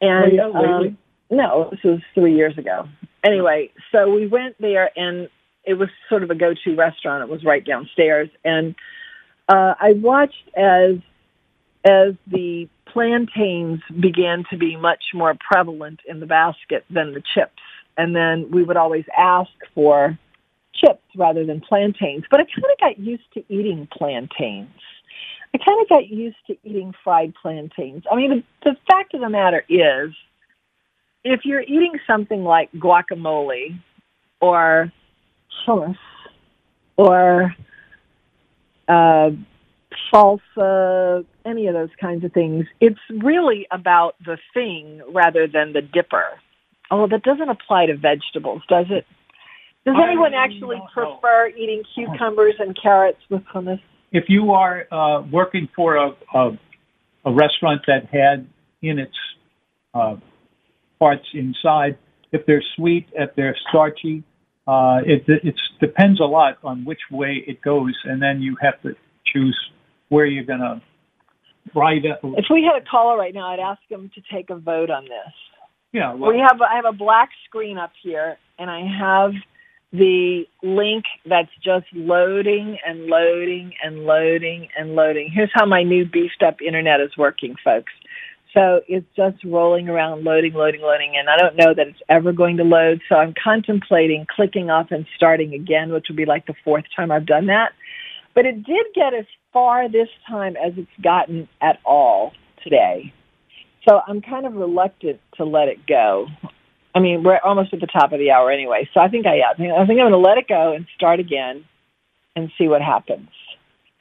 and Oh, yeah, um, no, this was three years ago. Anyway, so we went there, and it was sort of a go-to restaurant. It was right downstairs, and uh, I watched as as the plantains began to be much more prevalent in the basket than the chips. And then we would always ask for chips rather than plantains. But I kind of got used to eating plantains. I kind of got used to eating fried plantains. I mean, the, the fact of the matter is, if you're eating something like guacamole or hummus or uh, salsa, any of those kinds of things. It's really about the thing rather than the dipper. Oh, that doesn't apply to vegetables, does it? Does anyone actually prefer eating cucumbers and carrots with hummus? If you are uh, working for a, a, a restaurant that had in its uh, parts inside, if they're sweet, if they're starchy, uh, it it depends a lot on which way it goes, and then you have to choose where you're going to fry that. If we had a caller right now, I'd ask them to take a vote on this. Yeah, well, we have I have a black screen up here, and I have the link that's just loading and loading and loading and loading. Here's how my new beefed up internet is working, folks. So it's just rolling around, loading, loading, loading, and I don't know that it's ever going to load. So I'm contemplating clicking off and starting again, which will be like the fourth time I've done that. But it did get as far this time as it's gotten at all today. So I'm kind of reluctant to let it go. I mean, we're almost at the top of the hour anyway, so I think I, I think I think I'm going to let it go and start again, and see what happens.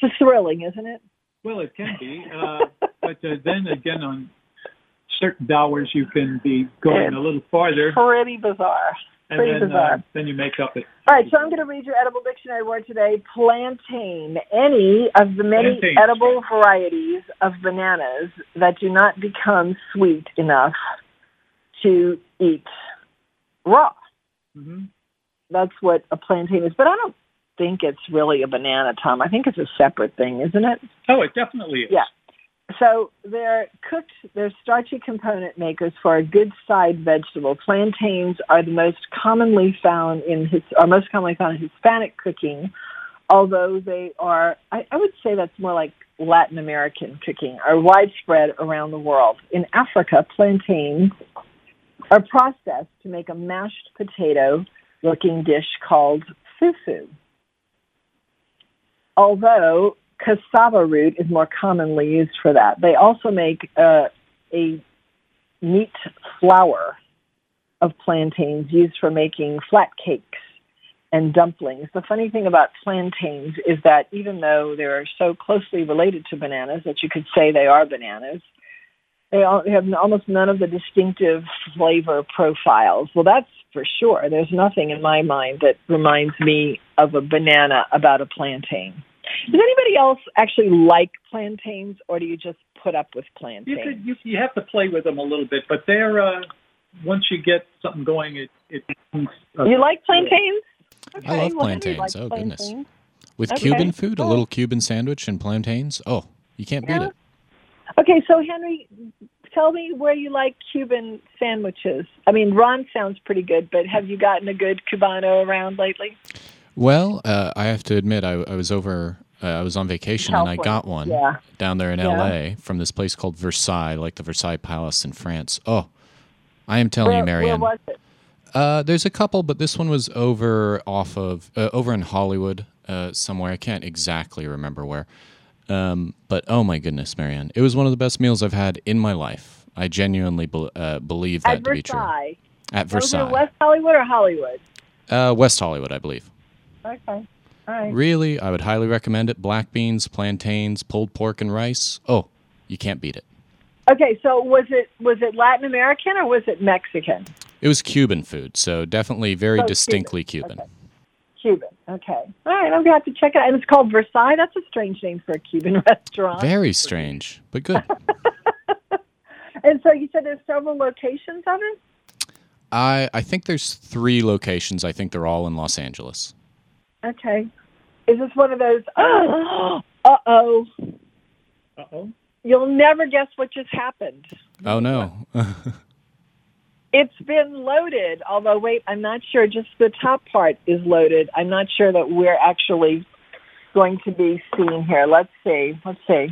It's thrilling, isn't it? Well, it can be, uh, but uh, then again, on certain hours, you can be going a little farther, Pretty bizarre. and Pretty then uh, bizarre. then you make up it. All right, so I'm going to read your edible dictionary word today. Plantain, any of the many Plantain. edible varieties of bananas that do not become sweet enough to eat raw. Mm-hmm. That's what a plantain is. But I don't think it's really a banana, Tom. I think it's a separate thing, isn't it? Oh, it definitely is. Yeah. So they're cooked, they're starchy component makers for a good side vegetable. Plantains are the most commonly found in his, are most commonly found in Hispanic cooking, although they are, I, I would say that's more like Latin American cooking, are widespread around the world. In Africa, plantains are processed to make a mashed potato looking dish called fufu. Although cassava root is more commonly used for that. They also make uh, a meat flour of plantains used for making flat cakes and dumplings. The funny thing about plantains is that even though they're so closely related to bananas that you could say they are bananas, they all have almost none of the distinctive flavor profiles. Well, that's for sure. There's nothing in my mind that reminds me of a banana about a plantain. Does anybody else actually like plantains, or do you just put up with plantains? You could you, you have to play with them a little bit, but they're uh, once you get something going, it it. Uh, you like plantains? Okay, I love well, Henry plantains. likes oh goodness. With Okay. Cuban food, a little Cuban sandwich and plantains. Oh, you can't beat it. Okay, so Henry, tell me where you like Cuban sandwiches. I mean, Ron sounds pretty good, but have you gotten a good Cubano around lately? Well, uh, I have to admit, I, I was over. Uh, I was on vacation and I got one Yeah. down there in Yeah. L.A. from this place called Versailles, like the Versailles Palace in France. Oh, I am telling where, you, Marianne. Where was it? Uh, there's a couple, but this one was over off of uh, over in Hollywood uh, somewhere. I can't exactly remember where. Um, but oh my goodness, Marianne, it was one of the best meals I've had in my life. I genuinely bel uh, believe that At to be true. Versailles. At That was in Versailles, West Hollywood or Hollywood? uh, West Hollywood, I believe. Okay. All right. Really, I would highly recommend it. Black beans, plantains, pulled pork, and rice. Oh, you can't beat it. Okay, so was it was it Latin American or was it Mexican? It was Cuban food, so definitely very Oh, distinctly Cuban. Cuban. Okay. All right, I'm gonna have to check it out. And it's called Versailles. That's a strange name for a Cuban restaurant. Very strange, but good. And so you said there's several locations of it. I I think there's three locations. I think they're all in Los Angeles. Okay. Is this one of those? Uh oh. Uh oh. You'll never guess what just happened. Oh no. It's been loaded, although wait, I'm not sure. Just the top part is loaded. I'm not sure that we're actually going to be seen here. Let's see. Let's see.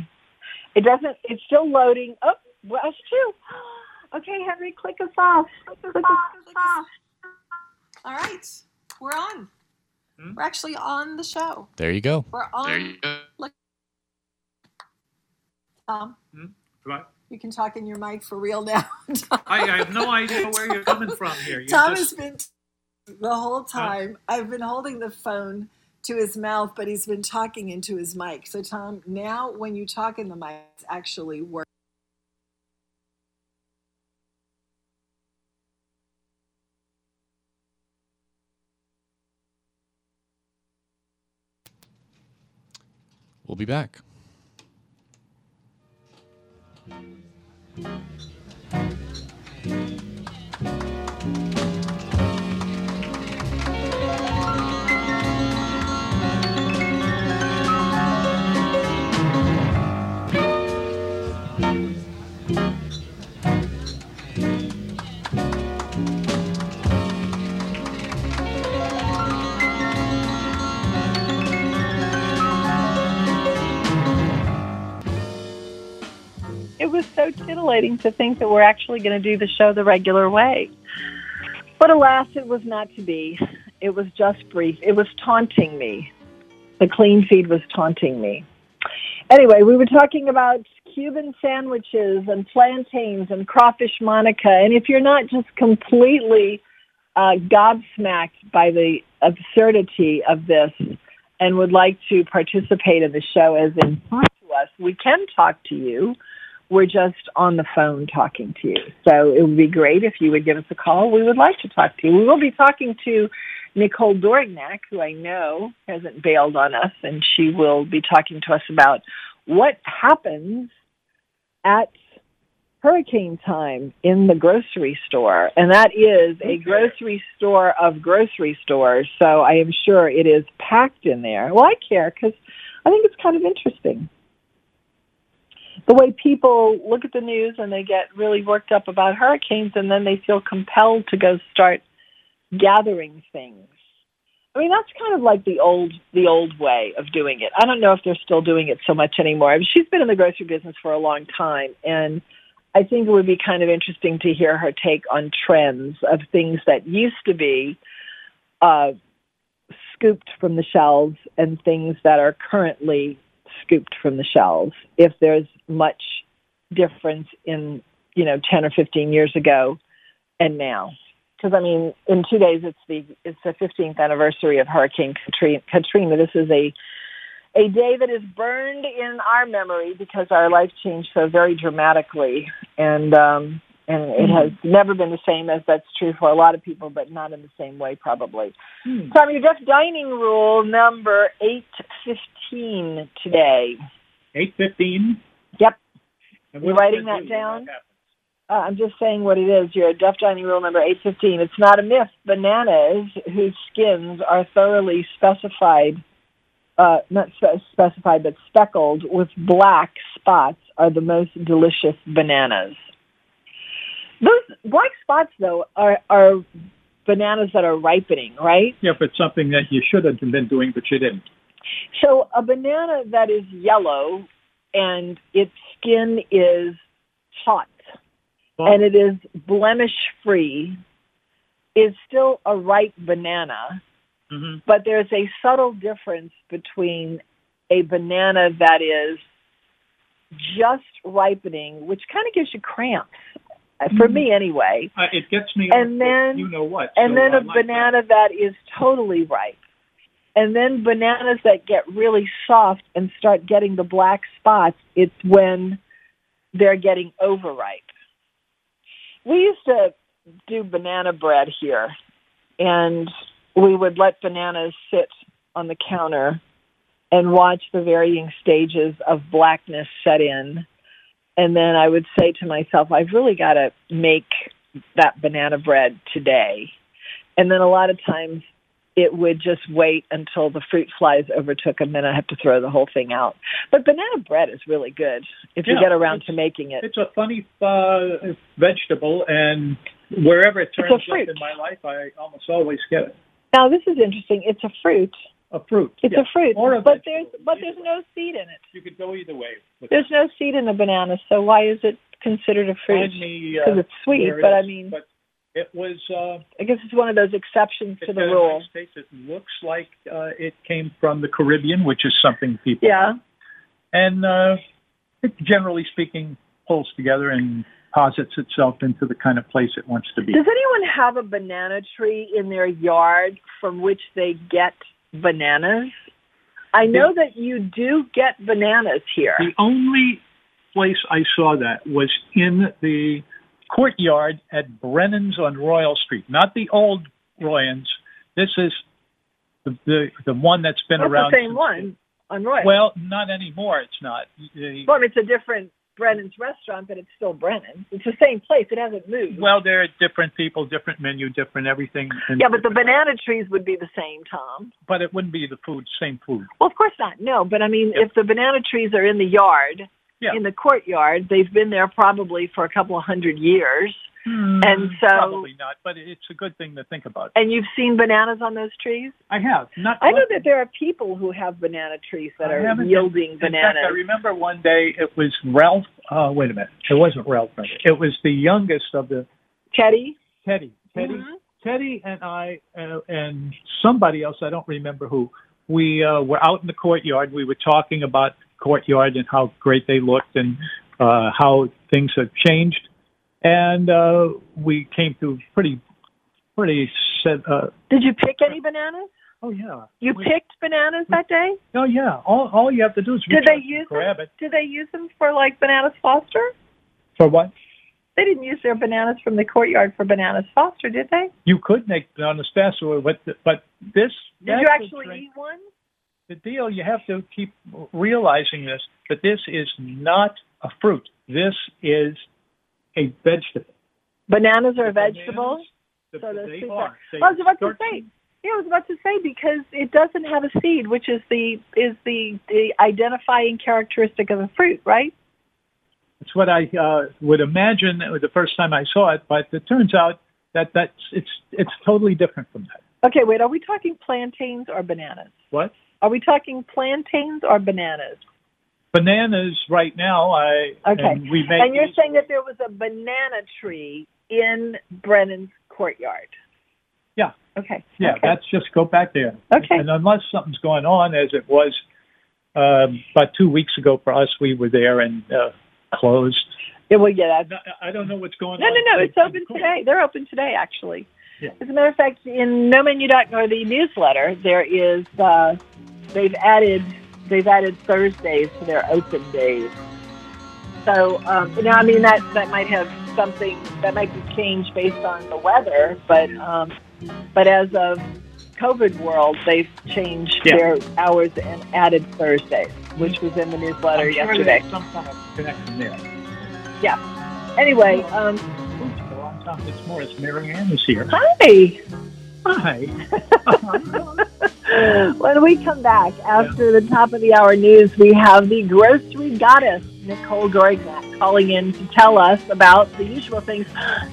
It doesn't. It's still loading. Oh, well, that's true. Okay, Henry, click us off. Click us off. All right, we're on. Hmm? We're actually on the show. there you go. We're on. There you go. Look, um, hmm? Tom, Right. You can talk in your mic for real now. I, I have no idea where you're coming from here. You Tom just- has been the whole time. I've been holding the phone to his mouth, but he's been talking into his mic. So, Tom, now when you talk in the mic, it's actually works. We'll be back. It was so titillating to think that we're actually going to do the show the regular way. But alas, it was not to be. It was just brief. It was taunting me. The clean feed was taunting me. Anyway, we were talking about Cuban sandwiches and plantains and crawfish Monica. And if you're not just completely uh, gobsmacked by the absurdity of this and would like to participate in the show as in talk to us, we can talk to you. We're just on the phone talking to you. So it would be great if you would give us a call. We would like to talk to you. We will be talking to Nicole Dorignac, who I know hasn't bailed on us, and she will be talking to us about what happens at hurricane time in the grocery store. And that is a grocery store of grocery stores. So I am sure it is packed in there. Well, I care because I think it's kind of interesting. The way people look at the news and they get really worked up about hurricanes and then they feel compelled to go start gathering things. I mean, that's kind of like the old the old way of doing it. I don't know if they're still doing it so much anymore. I mean, she's been in the grocery business for a long time, and I think it would be kind of interesting to hear her take on trends of things that used to be uh, scooped from the shelves and things that are currently scooped from the shelves if there's much difference in, you know, 10 or 15 years ago and now. Because I mean, in two days it's the it's the 15th anniversary of Hurricane Katrina. This is a a day that is burned in our memory because our life changed so very dramatically, and um, and it has never been the same as that's true for a lot of people, but not in the same way probably. Hmm. So, I mean, Jeff dining rule number eight fifteen today. Eight fifteen. Yep. And You what does writing that that do? down? Uh, I'm just saying what it is. You're Duff Dining Rule number 815. It's not a myth. Bananas whose skins are thoroughly specified, uh, not spe- specified, but speckled with black spots are the most delicious bananas. Those black spots, though, are, are bananas that are ripening, right? Yeah, but something that you should have been doing, but you didn't. So a banana that is yellow and its skin is hot and it is blemish free is still a ripe banana, Mm-hmm. but there's a subtle difference between a banana that is just ripening, which kind of gives you cramps, for me anyway, Uh, it gets me. And off then- you know what? and so then I a like banana that is totally ripe. And then bananas that get really soft and start getting the black spots, it's when they're getting overripe. We used to do banana bread here, and we would let bananas sit on the counter and watch the varying stages of blackness set in. And then I would say to myself, I've really got to make that banana bread today. And then a lot of times it would just wait until the fruit flies overtook them, and then I have to throw the whole thing out. But banana bread is really good if you get around to making it. It's a funny uh, vegetable, and wherever it turns up in my life, I almost always get it. Now this is interesting. It's a fruit. A fruit. It's yeah. a fruit, a but there's but there's no seed in it. You could go either way. There's no seed in the banana, so why is it considered a fruit? Me, uh, Because it's sweet, but I mean, But it was. Uh, I guess it's one of those exceptions to the rule. States. It looks like uh, it came from the Caribbean, which is something people. Yeah. And uh, it, generally speaking, pulls together and posits itself into the kind of place it wants to be. Does anyone have a banana tree in their yard from which they get bananas? I know that you do get bananas here. The only place I saw that was in the courtyard at Brennan's on Royal Street, not the old Royans. This is the the, the one that's been Well, around. the same one on Royal. Well, not anymore. It's not. The- well, it's a different Brennan's restaurant, but it's still Brennan's. It's the same place. It hasn't moved. well, there are different people, different menu, different everything. yeah, but the banana trees would be the same, Tom. but it wouldn't be the food, same food. Well, of course not. No, but I mean, if the banana trees are in the yard, in the courtyard, they've been there probably for a couple of hundred years, and so Probably not, but it's a good thing to think about. and you've seen bananas on those trees. I have. Not I know that there are people who have banana trees that I are yielding in bananas. Fact, I remember one day it was Ralph. Uh, wait a minute, it wasn't Ralph. It was the youngest of the Teddy. Teddy. Teddy. Mhm. Teddy and I uh, and somebody else. I don't remember who. We uh, were out in the courtyard. We were talking about courtyard and how great they looked and uh, how things have changed. And uh, we came to pretty, pretty set. Uh, Did you pick any bananas? oh yeah. You We- picked bananas that day? Oh yeah. All all you have to do is Did they use grab them? it. Did they use them for like bananas Foster? For what? They didn't use their bananas from the courtyard for bananas Foster, did they? You could make bananas Foster, but but this. Did you actually the, eat one? the deal. You have to keep realizing this that this is not a fruit. This is a vegetable. Bananas are a bananas, vegetable. the- So they two are. They I was about to say. Yeah, I was about to say because it doesn't have a seed, which is the is the the identifying characteristic of a fruit, right? It's what I uh, would imagine the first time I saw it, but it turns out that that's it's it's totally different from that. Okay, wait. Are we talking plantains or bananas? What? Are we talking plantains or bananas? Bananas right now. I Okay. and we make And you're these- saying that there was a banana tree in Brennan's courtyard. yeah. Okay. Yeah, okay. that's just go back there. Okay. And unless something's going on, as it was uh, about two weeks ago for us, we were there and uh, closed. Yeah, well, yeah, that's, I don't know what's going no, on. no, no. No. It's open today. They're open today, actually. Yeah. As a matter of fact, in nomenu.or the newsletter, there is uh, they've added they've added Thursdays to their open days. So um, now, I mean that that might have something that might be changed based on the weather, but um, but as of COVID world, they've changed Yeah. their hours and added Thursdays, which was in the newsletter I'm yesterday. there's some kind of connection there. Yeah. Anyway, um, It's Morris. Mary Ann is here. hi. Hi. when we come back after the top of the hour news, we have the grocery goddess, Nicole Dorignac, calling in to tell us about the usual things.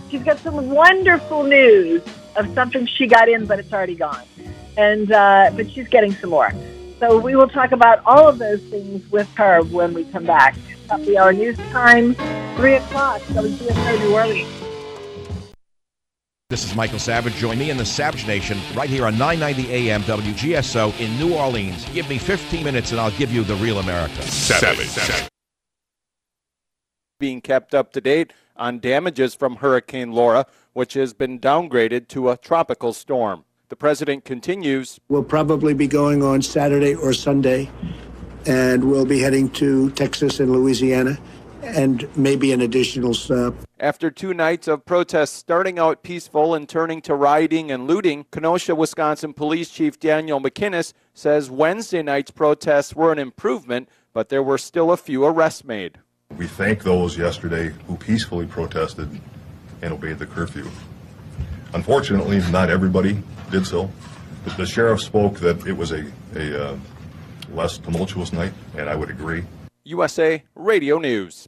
She's got some wonderful news of something she got in, but it's already gone. And, uh, but she's getting some more. So we will talk about all of those things with her when we come back. Top of the hour news time, 3 o'clock, WGSO New Orleans. This is Michael Savage. Join me in the Savage Nation right here on 990 AM WGSO in New Orleans. Give me 15 minutes and I'll give you the real America. Savage. Being kept up to date on damages from Hurricane Laura, which has been downgraded to a tropical storm. The president continues. We'll probably be going on Saturday or Sunday, and we'll be heading to Texas and Louisiana, and maybe an additional stop. After two nights of protests starting out peaceful and turning to rioting and looting, Kenosha, Wisconsin Police Chief Daniel Miskinis says Wednesday night's protests were an improvement, but there were still a few arrests made. We thank those yesterday who peacefully protested and obeyed the curfew. Unfortunately, not everybody did so. The, the sheriff spoke that it was a, a uh, less tumultuous night, and I would agree. USA Radio News.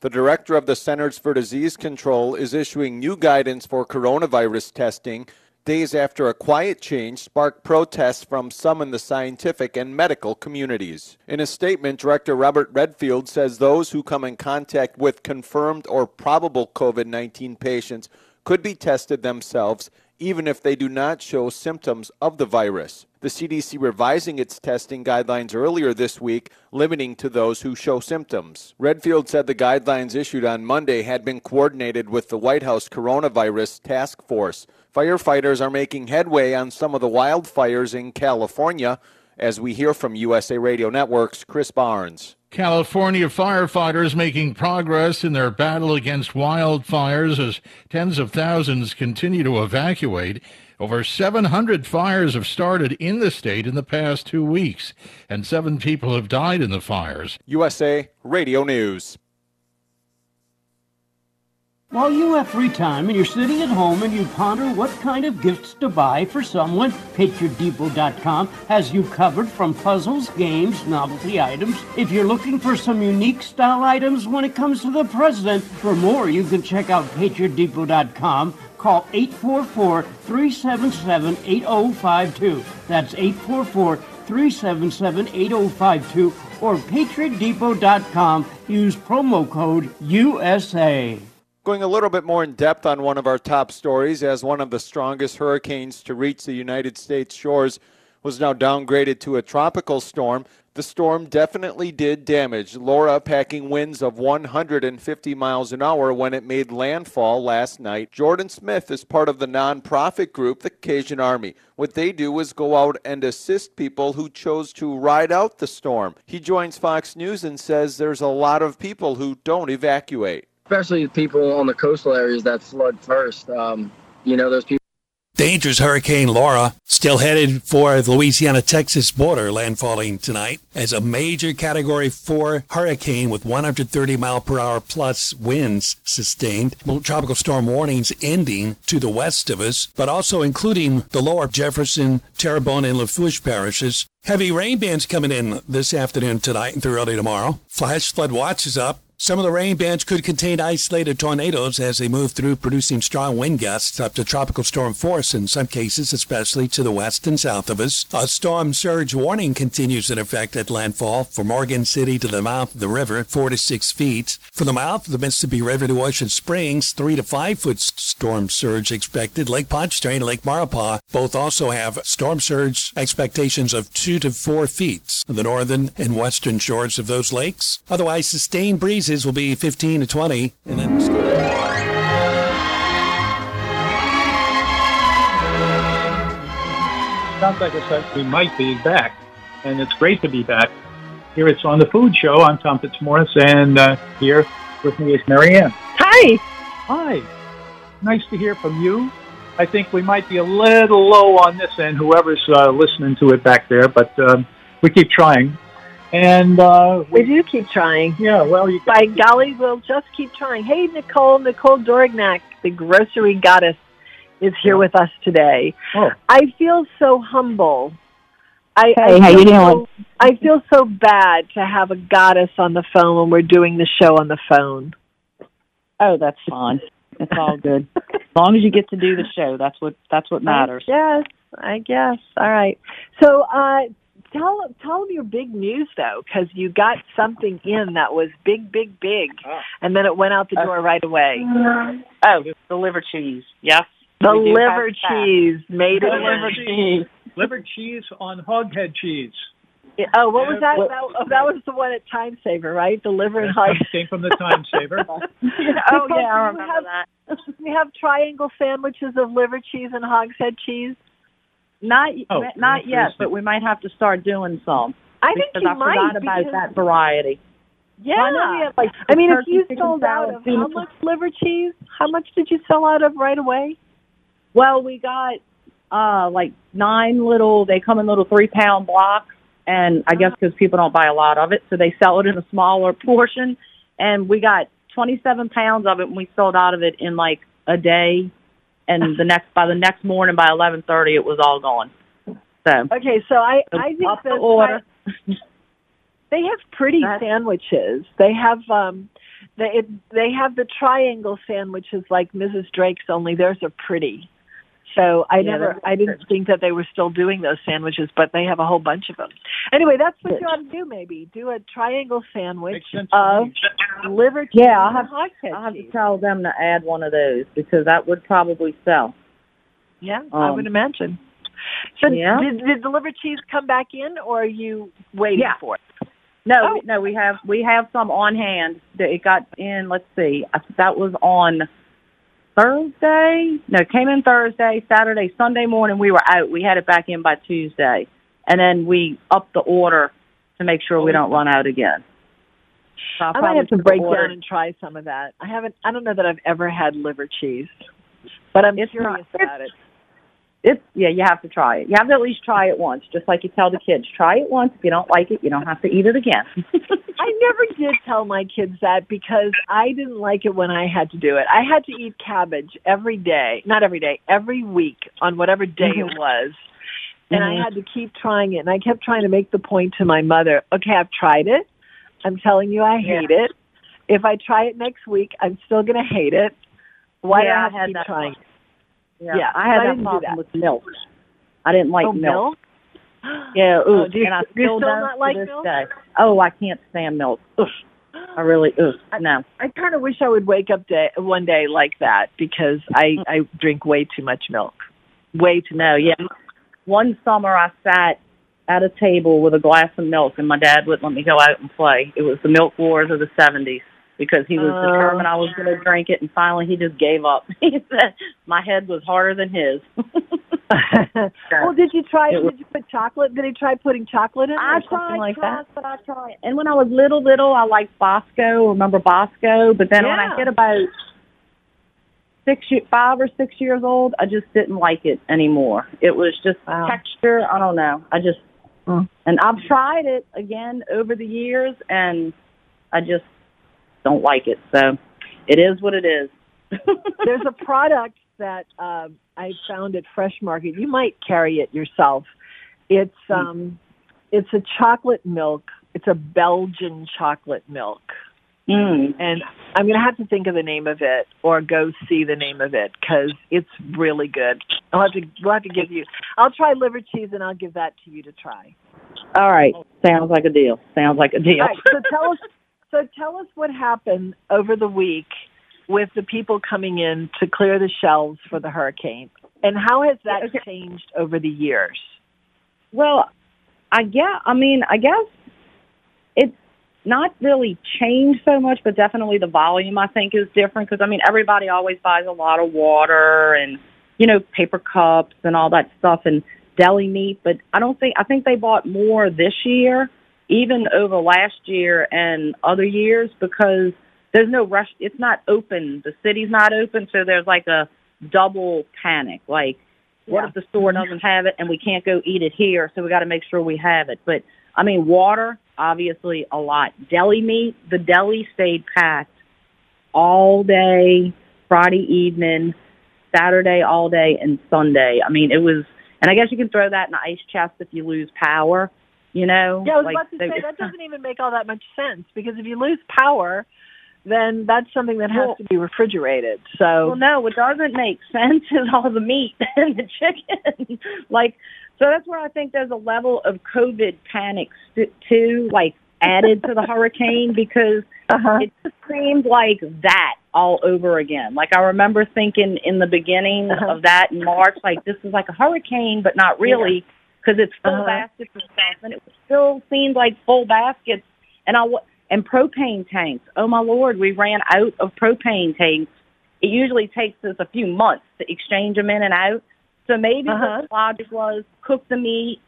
The director of the Centers for Disease Control is issuing new guidance for coronavirus testing days after a quiet change sparked protests from some in the scientific and medical communities. In a statement, Director Robert Redfield says those who come in contact with confirmed or probable COVID 19 patients could be tested themselves even if they do not show symptoms of the virus. The CDC revising its testing guidelines earlier this week, limiting to those who show symptoms. Redfield said the guidelines issued on Monday had been coordinated with the White House Coronavirus Task Force. Firefighters are making headway on some of the wildfires in California, as we hear from USA Radio Network's Chris Barnes. California firefighters making progress in their battle against wildfires as tens of thousands continue to evacuate. Over 700 fires have started in the state in the past two weeks, and seven people have died in the fires. USA Radio News. While you have free time and you're sitting at home and you ponder what kind of gifts to buy for someone, PatriotDepot.com has you covered from puzzles, games, novelty items. If you're looking for some unique style items when it comes to the president, for more you can check out PatriotDepot.com. Call 844-377-8052. That's 844-377-8052 or PatriotDepot.com. Use promo code USA. Going a little bit more in depth on one of our top stories, as one of the strongest hurricanes to reach the United States shores was now downgraded to a tropical storm. The storm definitely did damage. Laura packing winds of 150 miles an hour when it made landfall last night. Jordan Smith is part of the nonprofit group, the Cajun Army. What they do is go out and assist people who chose to ride out the storm. He joins Fox News and says there's a lot of people who don't evacuate. Especially people on the coastal areas that flood first. Um, you know, those people. Dangerous Hurricane Laura still headed for the Louisiana Texas border, landfalling tonight as a major Category 4 hurricane with 130 mile per hour plus winds sustained. Tropical storm warnings ending to the west of us, but also including the lower Jefferson, Terrebonne, and Lafourche parishes. Heavy rain bands coming in this afternoon, tonight, and through early tomorrow. Flash flood watch is up. Some of the rain bands could contain isolated tornadoes as they move through, producing strong wind gusts up to tropical storm force in some cases, especially to the west and south of us. A storm surge warning continues in effect at landfall from Morgan City to the mouth of the river, four to six feet. From the mouth of the Mississippi River to Ocean Springs, three to five foot storm surge expected. Lake Pontchartrain and Lake Maurepas both also have storm surge expectations of two to four feet. On the northern and western shores of those lakes, otherwise sustained breezes will be 15 to 20, and then. Sounds like it's like we might be back, and it's great to be back. Here it's on the Food Show. I'm Tom Fitzmorris, and uh, here with me is Marianne. Hi. Hi. Nice to hear from you. I think we might be a little low on this end, whoever's uh, listening to it back there, but um, we keep trying. And uh, we do keep trying. Yeah, well, you by golly, we'll just keep trying. Hey, Nicole, Nicole Dorignac, the grocery goddess, is here with us today. Oh. I feel so humble. I, Hey, I how feel you doing? So, I feel so bad to have a goddess on the phone when we're doing the show on the phone. Oh, that's fine. It's all good. as long as you get to do the show, that's what that's what matters. Yes, I guess. All right. So, uh, tell tell them your big news though, because you got something in that was big, big, big, ah. and then it went out the door right away. Oh, the liver cheese. Yes. The liver have that. cheese made it. The in. liver cheese. Liver cheese on hoghead cheese. Yeah, Oh, what was that? What- That, oh, that was the one at Time Saver, right? The liver and hog. Came from the Time Saver. oh yeah, I remember have, that. We have triangle sandwiches of liver cheese and hogshead cheese. Not Oh, not yet, interesting. but we might have to start doing some. I think you I might, forgot about that variety. Yeah. Why? We have, like, I mean, if you sold out of how much liver cheese? How much did you sell out of right away? Well, we got uh like nine little. They come in little three pound blocks, and I guess because people don't buy a lot of it, so they sell it in a smaller portion. And we got twenty seven pounds of it, and we sold out of it in like a day. And the next by the next morning by eleven thirty, it was all gone. So Okay, so I I think the that order. they have pretty sandwiches. They have um they it, they have the triangle sandwiches like Mrs. Drake's only theirs are pretty. So I Yeah, never I didn't think that they were still doing those sandwiches, but they have a whole bunch of them. Anyway, that's what you ought to do maybe. Do a triangle sandwich of liver cheese Yeah, I'll have, and I'll have to tell them to add one of those because that would probably sell. Yeah, I Um, would imagine. So yeah. did, did the liver cheese come back in or are you waiting Yeah. for it? No, Oh. we- no, we have we have some on hand. that It got in. Let's see, that was on Thursday. No, it came in Thursday, Saturday, Sunday morning. We were out. We had it back in by Tuesday, and then we upped the order to make sure we don't run out again. So I might have to break order- down and try some of that. I haven't. I don't know that I've ever had liver cheese, but I'm It's curious not- about it. It's yeah, you have to try it. You have to at least try it once, just like you tell the kids. Try it once. If you don't like it, you don't have to eat it again. I never did tell my kids that because I didn't like it when I had to do it. I had to eat cabbage every day, not every day, every week on whatever day it was. And Mhm. I had to keep trying it. And I kept trying to make the point to my mother, okay, I've tried it. I'm telling you I hate it. If I try it next week, I'm still going to hate it. Why do Yeah, I I have to keep trying? Yeah, Yeah, I had I that problem that. with milk. I didn't like Oh, milk. milk? Yeah, Oh, do and I still still don't not like this milk? day. Oh, I can't stand milk. Ugh. I really, ugh, no. I kind of wish I would wake up day, one day like that because I mm. I drink way too much milk. Way too No, much. yeah. one summer I sat at a table with a glass of milk, and my dad wouldn't let me go out and play. It was the milk wars of the '70s because he was Oh. determined I was going to oh. drink it, and finally he just gave up. he said my head was harder than his. well, did you try? It was- Did you put chocolate? Did he try putting chocolate in? it I or tried, like tried, that. but I tried. And when I was little, little, I liked Bosco. Remember Bosco? But then when Yeah. I hit about six, five or six years old, I just didn't like it anymore. It was just texture. I don't know. I just mm. and I've tried it again over the years, and I just don't like it. So it is what it is. There's a product that um, I found at Fresh Market. You might carry it yourself. It's um, it's a chocolate milk. It's a Belgian chocolate milk. Mm. And I'm going to have to think of the name of it or go see the name of it because it's really good. I'll have to we'll have to give you. I'll try liver cheese and I'll give that to you to try. All right, sounds like a deal. Sounds like a deal. All right, so tell us. So tell us what happened over the week with the people coming in to clear the shelves for the hurricane, and how has that changed over the years? Well, I guess, I mean, I guess it's not really changed so much, but definitely the volume I think is different because I mean, everybody always buys a lot of water and, you know, paper cups and all that stuff and deli meat, but I don't think, I think they bought more this year, even over last year and other years because there's no rush. It's not open. The city's not open. So there's like a double panic. Like, what if the store mm-hmm. doesn't have it and we can't go eat it here? So we got to make sure we have it. But I mean, water, obviously a lot. Deli meat, the deli stayed packed all day, Friday evening, Saturday all day, and Sunday. I mean, it was, and I guess you can throw that in the ice chest if you lose power. You know, Yeah, I was Like, about to they- say that doesn't even make all that much sense because if you lose power, then that's something that has Well- to be refrigerated. So Well, no, what doesn't make sense is all the meat and the chicken. like, so that's where I think there's a level of COVID panic st- too, like added to the hurricane because uh-huh. it just seemed like that all over again. Like I remember thinking in the beginning uh-huh. of that in March, like this is like a hurricane, but not really because it's full Uh-huh. baskets of stuff, and it still seemed like full baskets. And I and propane tanks. Oh my lord, we ran out of propane tanks. It usually takes us a few months to exchange them in and out. So maybe Uh-huh. the logic was cook the meat.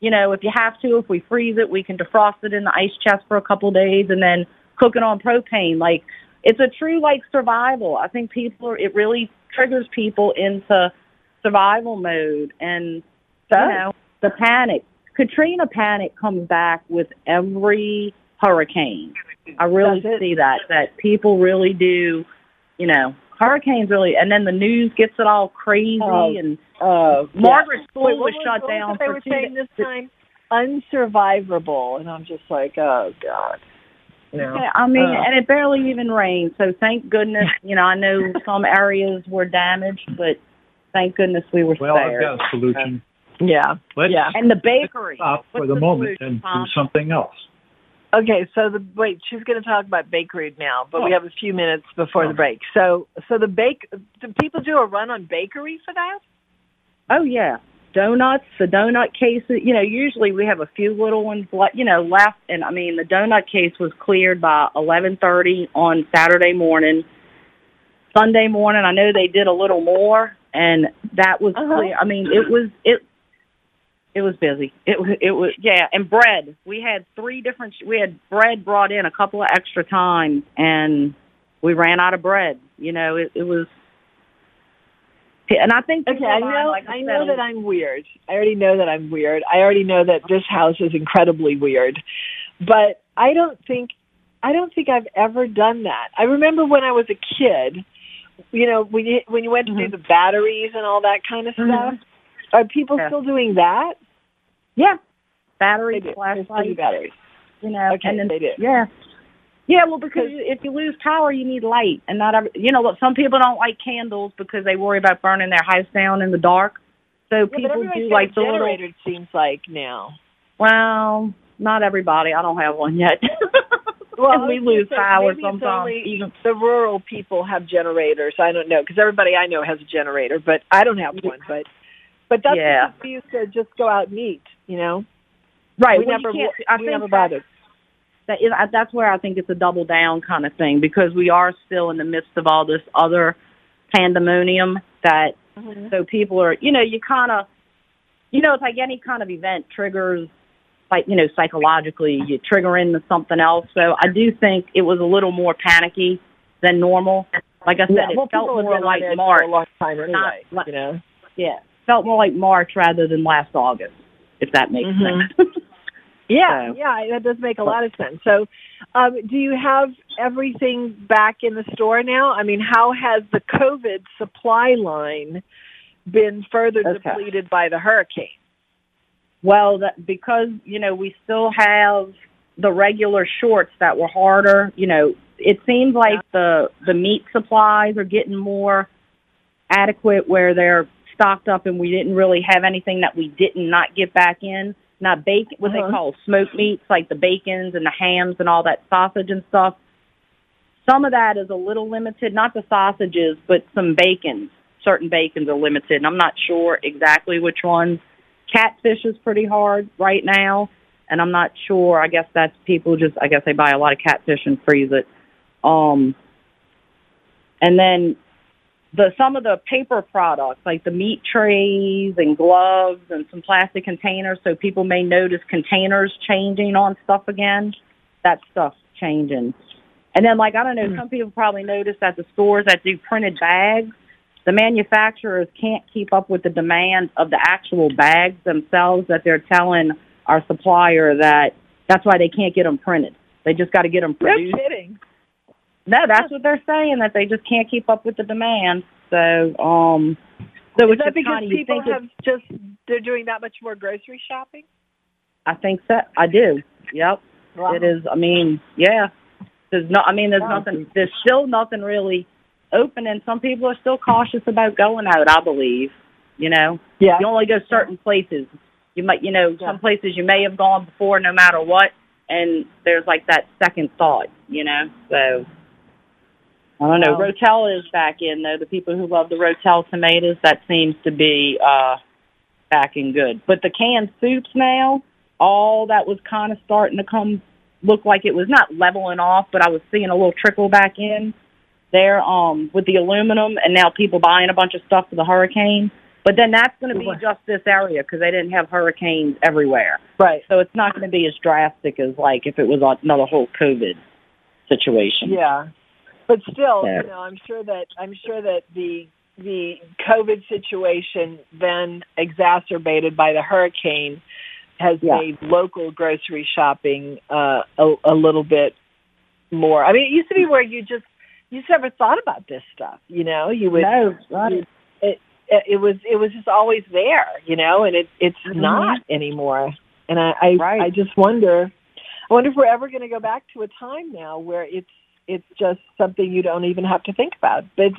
You know, if you have to, if we freeze it, we can defrost it in the ice chest for a couple days and then cook it on propane. Like it's a true like survival. I think people are, it really triggers people into survival mode and you know the panic. Katrina panic comes back with every hurricane. I really see that that people really do, you know, hurricanes really, and then the news gets it all crazy Oh, and uh, Margaret's yeah. school Wait, was what shut what down it They for were two saying days. this time unsurvivable, and I'm just like, oh god. You know, Yeah, I mean, uh, and it barely even rained, so thank goodness. You know, I know some areas were damaged, but thank goodness we were Well, I've got a solution. Yeah, Let's yeah. And the bakery. stop for the the moment solution, and do something else. Okay, so the wait, she's going to talk about bakery now, but we Oh. have a few minutes before the break. So, so the bake, do people do a run on bakery for that? Oh yeah, donuts. The donut cases. You know, usually we have a few little ones, le- you know, left. And I mean, the donut case was cleared by eleven thirty on Saturday morning. Sunday morning, I know they did a little more, and that was Uh-huh. clear. I mean, it was it. It was busy. It was it was yeah, and bread. We had three different. We had bread brought in a couple of extra times, and we ran out of bread. You know, it, it was. And I think Okay, I know. like I said, know that I'm weird. I already know that I'm weird. I already know that this house is incredibly weird, but I don't think I don't think I've ever done that. I remember when I was a kid. You know, when you when you went to do mm-hmm. the batteries and all that kind of mm-hmm. stuff. Are people Yeah. still doing that? Yeah, battery They do. They flashlights, batteries. You know, Okay, and then they do. yeah, yeah. Well, because if you lose power, you need light, and not every. You know, look, some people don't like candles because they worry about burning their house down in the dark. So Yeah, people do like the little. generator. It seems like now. Well, not everybody. I don't have one yet. Well, and we lose power sometimes. Even the rural people have generators. I don't know because everybody I know has a generator, but I don't have one. But But that's Yeah. because we used to just go out and eat, you know. Right. We well, never, I we think never bothered. that is, that's where I think it's a double down kind of thing because we are still in the midst of all this other pandemonium that Mm-hmm. so people are you know you kind of you know it's like any kind of event triggers like you know psychologically you trigger into something else so I do think it was a little more panicky than normal like I said Yeah, it well, felt more like March for a long time not anyway, like- you know. yeah felt more like March rather than last August if that makes Mhm. sense Yeah, So- yeah, that does make a lot of sense. So, um, do you have everything back in the store now? I mean, how has the COVID supply line been further Okay. depleted by the hurricane? Well, that because you know we still have the regular shorts that were harder. You know, it seems like the the meat supplies are getting more adequate where they're stocked up, and we didn't really have anything that we didn't not get back in. Not bacon, what Uh-huh. they call smoked meats, like the bacons and the hams and all that sausage and stuff. Some of that is a little limited, not the sausages, but some bacons. Certain bacons are limited, and I'm not sure exactly which ones. Catfish is pretty hard right now, and I'm not sure. I guess that's people just. I guess they buy a lot of catfish and freeze it. Um, and then the some of the paper products like the meat trays and gloves and some plastic containers. So people may notice containers changing on stuff again. That stuff's changing. And then, like I don't know, hmm. some people probably noticed that the stores that do printed bags, the manufacturers can't keep up with the demand of the actual bags themselves. That they're telling our supplier that that's why they can't get them printed. They just got to get them printed. No kidding. No, that's what they're saying that they just can't keep up with the demand. So, um, so Is that because people have just they're doing that much more grocery shopping? I think so. I do. Yep. Wow. It is. I mean, yeah. There's no. I mean, there's Wow. nothing. There's still nothing really open, and some people are still cautious about going out. I believe. You know. Yeah. You only go certain places. You might. You know, some places you may have gone before, no matter what, and there's like that second thought. You know. So. I don't know. Wow. Rotel is back in though. The people who love the Rotel tomatoes, that seems to be uh back in good. But the canned soups now, all that was kind of starting to come look like it was not leveling off, but I was seeing a little trickle back in there um with the aluminum and now people buying a bunch of stuff for the hurricane. But then that's going to be just this area because they didn't have hurricanes everywhere. Right. So it's not going to be as drastic as like if it was another whole COVID situation. Yeah, but still, you know, I'm sure that I'm sure that the the COVID situation, then exacerbated by the hurricane, has Yeah. made local grocery shopping uh, a, a little bit more. I mean, it used to be where you just you just never thought about this stuff. You know, you would. No, right. it, it it was it was just always there, you know, and it it's Mhm. not anymore. And I I, I just wonder, I wonder if we're ever going to go back to a time now where it's it's just something you don't even have to think about. It's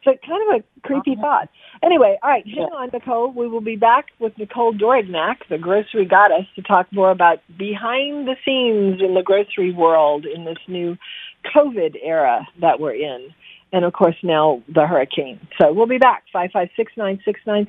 it's a kind of a creepy uh-huh. thought. Anyway, all right, hang on, Nicole. We will be back with Nicole Dorignac, the grocery goddess, to talk more about behind the scenes in the grocery world in this new COVID era that we're in. And of course now the hurricane. So we'll be back, 5569696.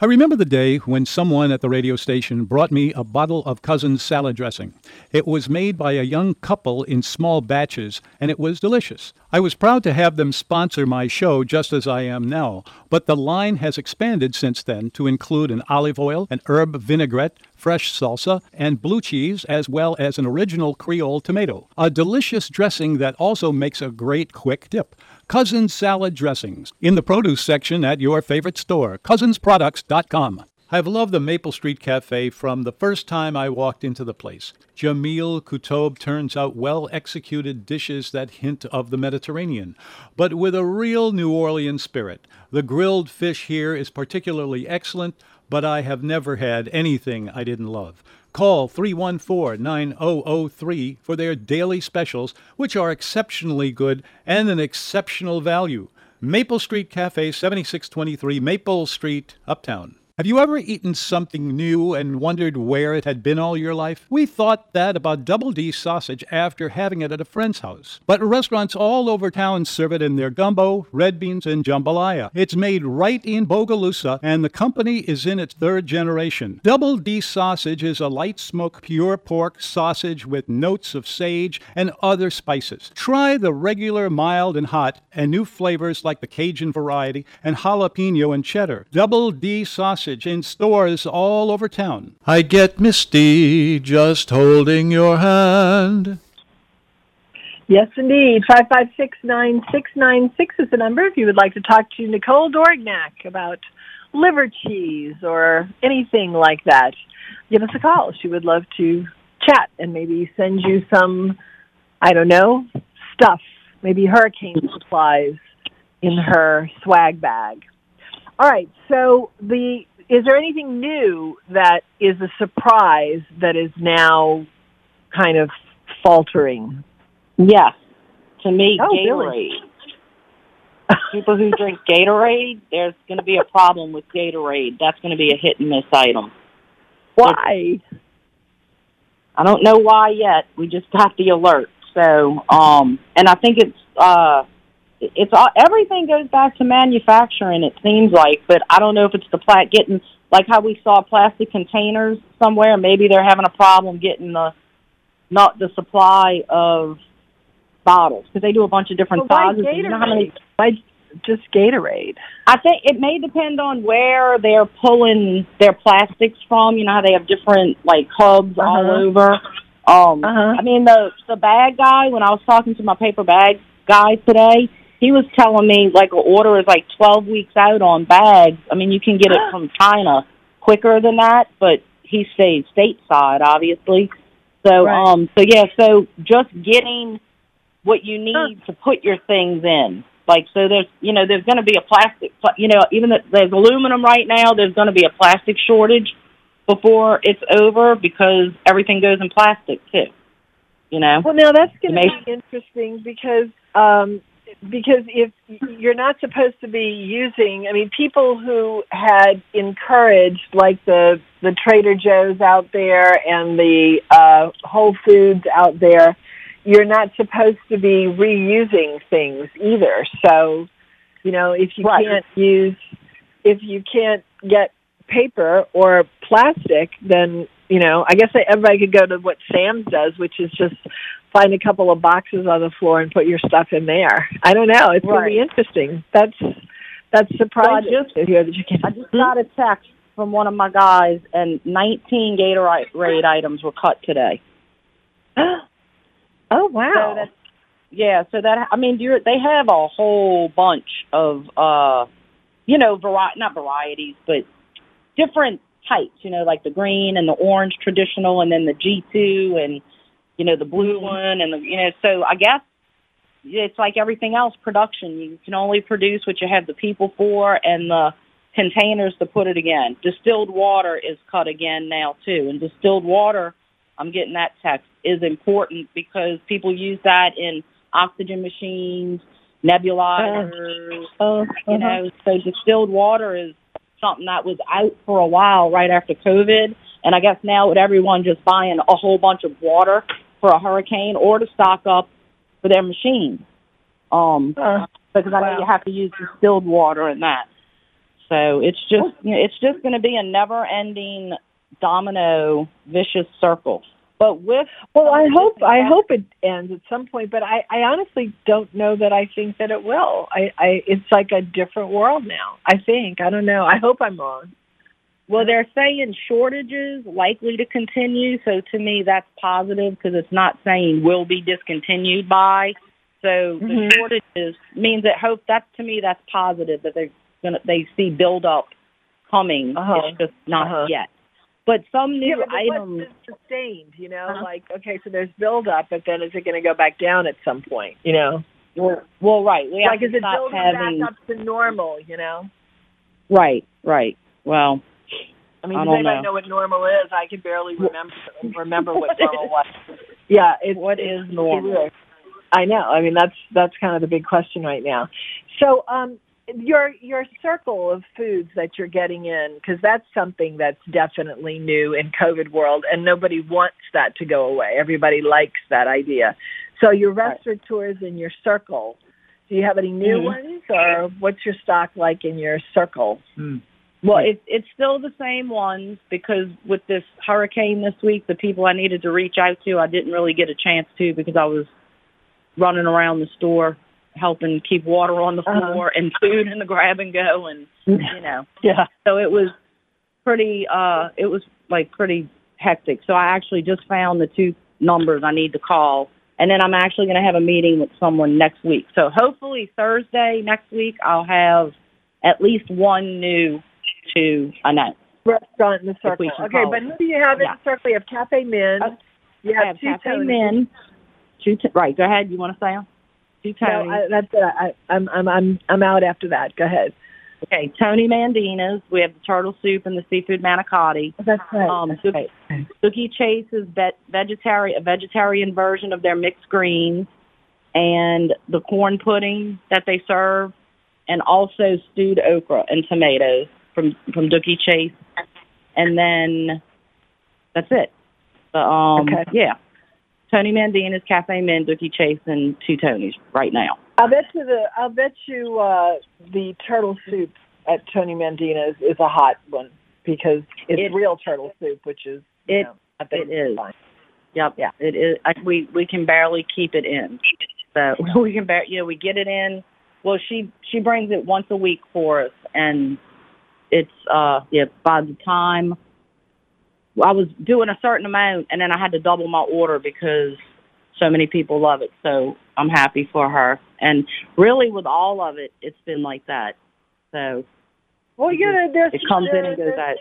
I remember the day when someone at the radio station brought me a bottle of Cousin's salad dressing. It was made by a young couple in small batches, and it was delicious. I was proud to have them sponsor my show just as I am now, but the line has expanded since then to include an olive oil, an herb vinaigrette, fresh salsa, and blue cheese, as well as an original Creole tomato. A delicious dressing that also makes a great quick dip. Cousins Salad Dressings in the produce section at your favorite store, cousinsproducts.com. I've loved the Maple Street Cafe from the first time I walked into the place. Jamil Kutob turns out well executed dishes that hint of the Mediterranean, but with a real New Orleans spirit. The grilled fish here is particularly excellent, but I have never had anything I didn't love. Call 314 9003 for their daily specials, which are exceptionally good and an exceptional value. Maple Street Cafe, 7623 Maple Street, Uptown. Have you ever eaten something new and wondered where it had been all your life? We thought that about Double D sausage after having it at a friend's house. But restaurants all over town serve it in their gumbo, red beans, and jambalaya. It's made right in Bogalusa, and the company is in its third generation. Double D sausage is a light smoke, pure pork sausage with notes of sage and other spices. Try the regular, mild, and hot, and new flavors like the Cajun variety and jalapeno and cheddar. Double D sausage in stores all over town. I get misty just holding your hand. Yes, indeed. 5569696 is the number if you would like to talk to Nicole Dorignac about liver cheese or anything like that. Give us a call. She would love to chat and maybe send you some, I don't know, stuff, maybe hurricane supplies in her swag bag. All right, so the is there anything new that is a surprise that is now kind of faltering? Yes. To me, Oh, Gatorade. really? People who drink Gatorade, there's going to be a problem with Gatorade. That's going to be a hit and miss item. Why? I don't know why yet. We just got the alert. So, um, and I think it's uh, it's all, everything goes back to manufacturing. It seems like, but I don't know if it's the plat getting like how we saw plastic containers somewhere. Maybe they're having a problem getting the not the supply of bottles because they do a bunch of different Well, sizes. You know how many? Why just Gatorade? I think it may depend on where they're pulling their plastics from. You know how they have different like hubs all Uh-huh. over. Um, I mean the the bag guy. When I was talking to my paper bag guy today, he was telling me like an order is like twelve weeks out on bags. I mean you can get it from China quicker than that, but he stays stateside, obviously. So Right. um, so yeah, so just getting what you need to put your things in. Like so, there's you know there's going to be a plastic. pla- You know, even though there's aluminum right now, there's going to be a plastic shortage before it's over because everything goes in plastic too. You know. Well, now that's going to be interesting because um, because if you're not supposed to be using, I mean, people who had encouraged, like the the Trader Joe's out there and the uh, Whole Foods out there, you're not supposed to be reusing things either. So, you know, if you can't use, if you can't get paper or plastic, then you know, I guess everybody could go to what Sam's does, which is just find a couple of boxes on the floor and put your stuff in there. I don't know. It's going to be interesting. That's that's surprising just- to hear that you can. I just got a text from one of my guys, and 19 Gatorade items were cut today. oh wow! So that, yeah, so that I mean, you're, they have a whole bunch of uh, you know, vari- not varieties, but different types. You know, like the green and the orange traditional, and then the G2 and you know the blue one, and the you know. So I guess it's like everything else, production. You can only produce what you have the people for and the containers to put it again. Distilled water is cut again now too, and distilled water, I'm getting that text, is important because people use that in oxygen machines, nebulizers, uh, uh, you uh-huh. know. So distilled water is something that was out for a while right after COVID, and I guess now with everyone just buying a whole bunch of water for a hurricane or to stock up for their machines. Um, because I know you have to use distilled water and that. So it's just you know, it's just going to be a never-ending domino vicious circle. But with Well, I hope I hope it ends at some point, but I, I honestly don't know that I think that it will. I, I it's like a different world now. I think I don't know. I hope I'm wrong. Well, they're saying shortages likely to continue. So to me, that's positive because it's not saying will be discontinued by. So the Mhm. shortages means that hope. That's to me, that's positive that they're gonna they see build up coming. Uh-huh. It's just not Uh-huh. yet. But some Yeah, new but items. sustained, you know, Uh-huh. like okay, so there's build up, but then is it going to go back down at some point? You know, Well, well, right. We like is it building having. back up to normal? You know, Right, right. Well, I mean, I does don't anybody know. know. what normal is? I can barely remember remember what normal was. Yeah, it's, What it's normal? I know. I mean, that's that's kind of the big question right now. So, um, your your circle of foods that you're getting in because that's something that's definitely new in COVID world, and nobody wants that to go away. Everybody likes that idea. So your restaurateurs in your circle, do you have any new Mhm. ones, or what's your stock like in your circle? Well, it's it's still the same ones because with this hurricane this week, the people I needed to reach out to, I didn't really get a chance to because I was running around the store helping keep water on the Uh-huh. floor and food in the grab and go and you know. Yeah. So it was pretty uh it was like pretty hectic. So I actually just found the two numbers I need to call and then I'm actually going to have a meeting with someone next week. So hopefully Thursday next week I'll have at least one new to announce. Restaurant in the circle. Okay, but who do you have in the circle? You have Cafe Minh. you have, have two Cafe Tonys. Minh. Two t- right, go ahead. You want to say them? Two No, I, that's it. I, I'm I'm I'm I'm out after that. Go ahead. Okay, Tony Mandina's. We have the turtle soup and the seafood manicotti. That's right. Um, that's Dooky, right. Dooky Chase is vet, vegetarian, a vegetarian version of their mixed greens, and the corn pudding that they serve, and also stewed okra and tomatoes from from Dooky Chase, and then that's it. The, um, Okay. yeah, Tony Mandina's, Cafe Minh, Dooky Chase, and two Tonys right now. I'll bet you the I'll bet you uh, the turtle soup at Tony Mandina's is a hot one because it's It- real turtle soup, which is you It know, I think it is. fine. Yep. Yeah. It is. I, we we can barely keep it in. So we can bar. You know, we get it in. Well, she she brings it once a week for us, and it's uh yeah. By the time I was doing a certain amount, and then I had to double my order because so many people love it. So I'm happy for her. And really, with all of it, it's been like that. So Well, you know, there's it comes in and goes out.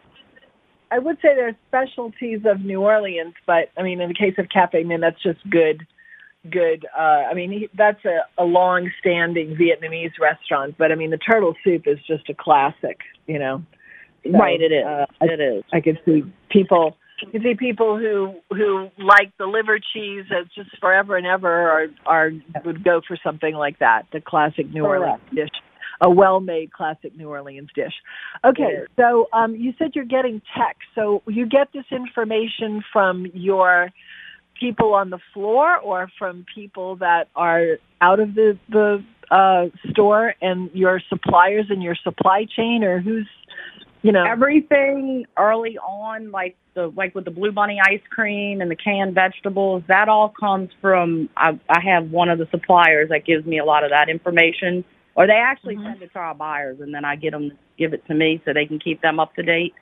I would say there's specialties of New Orleans, but I mean, in the case of Cafe Minh, that's just good. Good. Uh, I mean, he, that's a, a long-standing Vietnamese restaurant, but I mean, the turtle soup is just a classic. You know. So, right. It is. uh, I- it is. I could see people. You can see people who who like the liver cheese as just forever and ever are are would go for something like that, the classic New Orleans dish, a well-made classic New Orleans dish. Okay, so um, you said you're getting text. So you get this information from your people on the floor or from people that are out of the the uh, store and your suppliers and your supply chain, or who's you know everything early on, like the like with the Blue Bunny ice cream and the canned vegetables, that all comes from. I, I have one of the suppliers that gives me a lot of that information, or they actually send it to our buyers, and then I get them to give it to me so they can keep them up to date.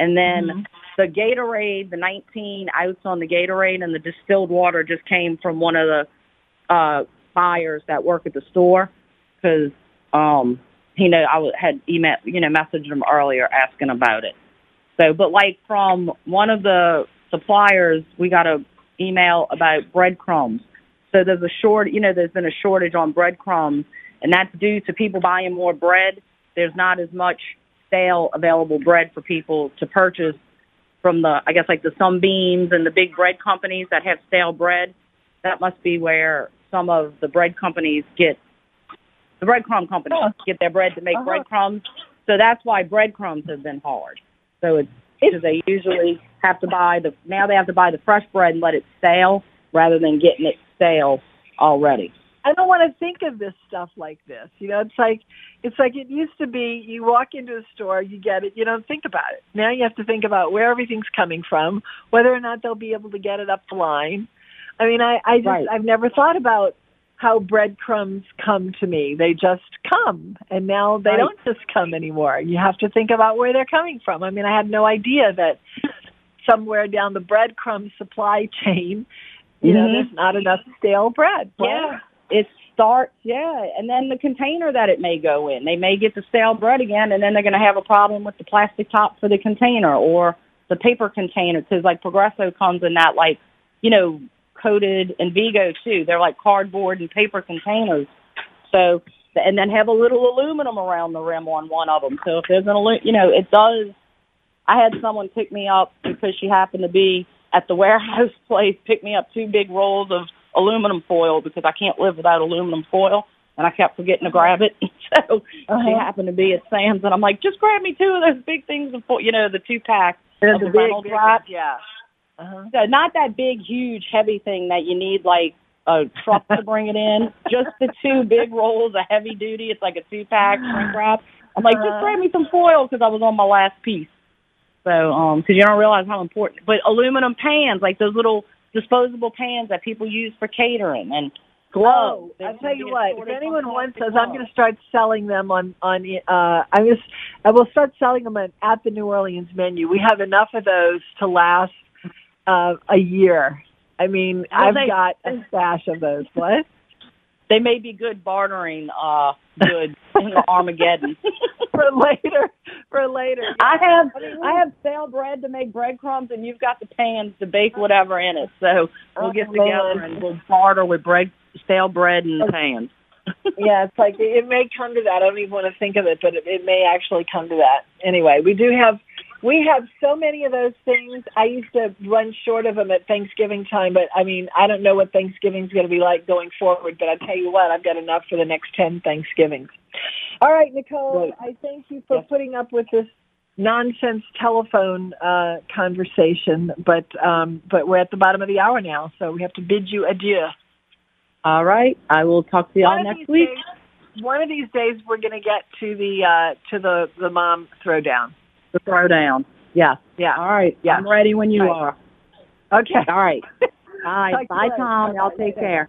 And then the Gatorade, the 19 outs on the Gatorade, and the distilled water just came from one of the uh, buyers that work at the store because um, he know I had email, you know, messaged him earlier asking about it. So, but like from one of the suppliers, we got a email about breadcrumbs. So there's a short, you know, there's been a shortage on breadcrumbs, and that's due to people buying more bread. There's not as much stale available bread for people to purchase from the, I guess, like the Sunbeams and the big bread companies that have stale bread. That must be where some of the bread companies get the breadcrumb companies get their bread to make Uh-huh. breadcrumbs. So that's why breadcrumbs have been hard. So it's because they usually have to buy the now they have to buy the fresh bread and let it stale rather than getting it stale already. I don't want to think of this stuff like this. You know, it's like it's like it used to be. You walk into a store, you get it, you don't think about it. Now you have to think about where everything's coming from, whether or not they'll be able to get it up the line. I mean, I, I just Right. I've never thought about how breadcrumbs come to me. They just come, and now they Right. don't just come anymore. You have to think about where they're coming from. I mean, I had no idea that somewhere down the breadcrumb supply chain, you know, Mhm. there's not enough stale bread. Yeah. It starts, yeah, and then the container that it may go in. They may get the stale bread again, and then they're going to have a problem with the plastic top for the container or the paper container because like Progresso comes in that like, you know, coated and Vigo too. They're like cardboard and paper containers. So, and then have a little aluminum around the rim on one of them. So if there's an alu- you know, it does. I had someone pick me up because she happened to be at the warehouse place, pick me up two big rolls of aluminum foil because I can't live without aluminum foil. and I kept forgetting to grab it. so she Uh-huh. happened to be at Sam's, and I'm like, just grab me two of those big things, of, foil, you know, the two pack of the the, big Reynolds big- wrap. yeah. Uh-huh. So not that big, huge, heavy thing that you need like a truck to bring it in. Just the two big rolls of heavy duty. It's like a two pack shrink wrap. I'm like, just Uh-huh. grab me some foil because I was on my last piece. So, um, because you don't realize how important. But aluminum pans, like those little disposable pans that people use for catering and gloves. Oh, I'll tell you what. If anyone wants those, I'm going to start selling them on on. Uh, I'm just. I will start selling them at, at the New Orleans menu. We have enough of those to last uh, a year. I mean, Well, I've they- got a stash of those. What? They may be good bartering uh goods in Armageddon. For later. For later. I have I mean, I have stale bread to make breadcrumbs, and you've got the pans to bake whatever in it. So we'll Oh, get together and we'll barter with bread, stale bread and oh. pans. yeah, it's like it may come to that. I don't even want to think of it, but it, it may actually come to that. Anyway, we do have we have so many of those things. I used to run short of them at Thanksgiving time, but I mean, I don't know what Thanksgiving's going to be like going forward. But I tell you what, I've got enough for the next ten Thanksgivings. All right, Nicole, I thank you for putting up with this nonsense telephone uh, conversation. But um, but we're at the bottom of the hour now, so we have to bid you adieu. All right, I will talk to y'all next week. days- one of these days, we're going to get to the uh, to the the mom throwdown. The throwdown. Yeah. Yeah. All right. Yeah. I'm ready when you Right. are. Okay. All right. All right. Talk to Bye. Tom. Y'all take care.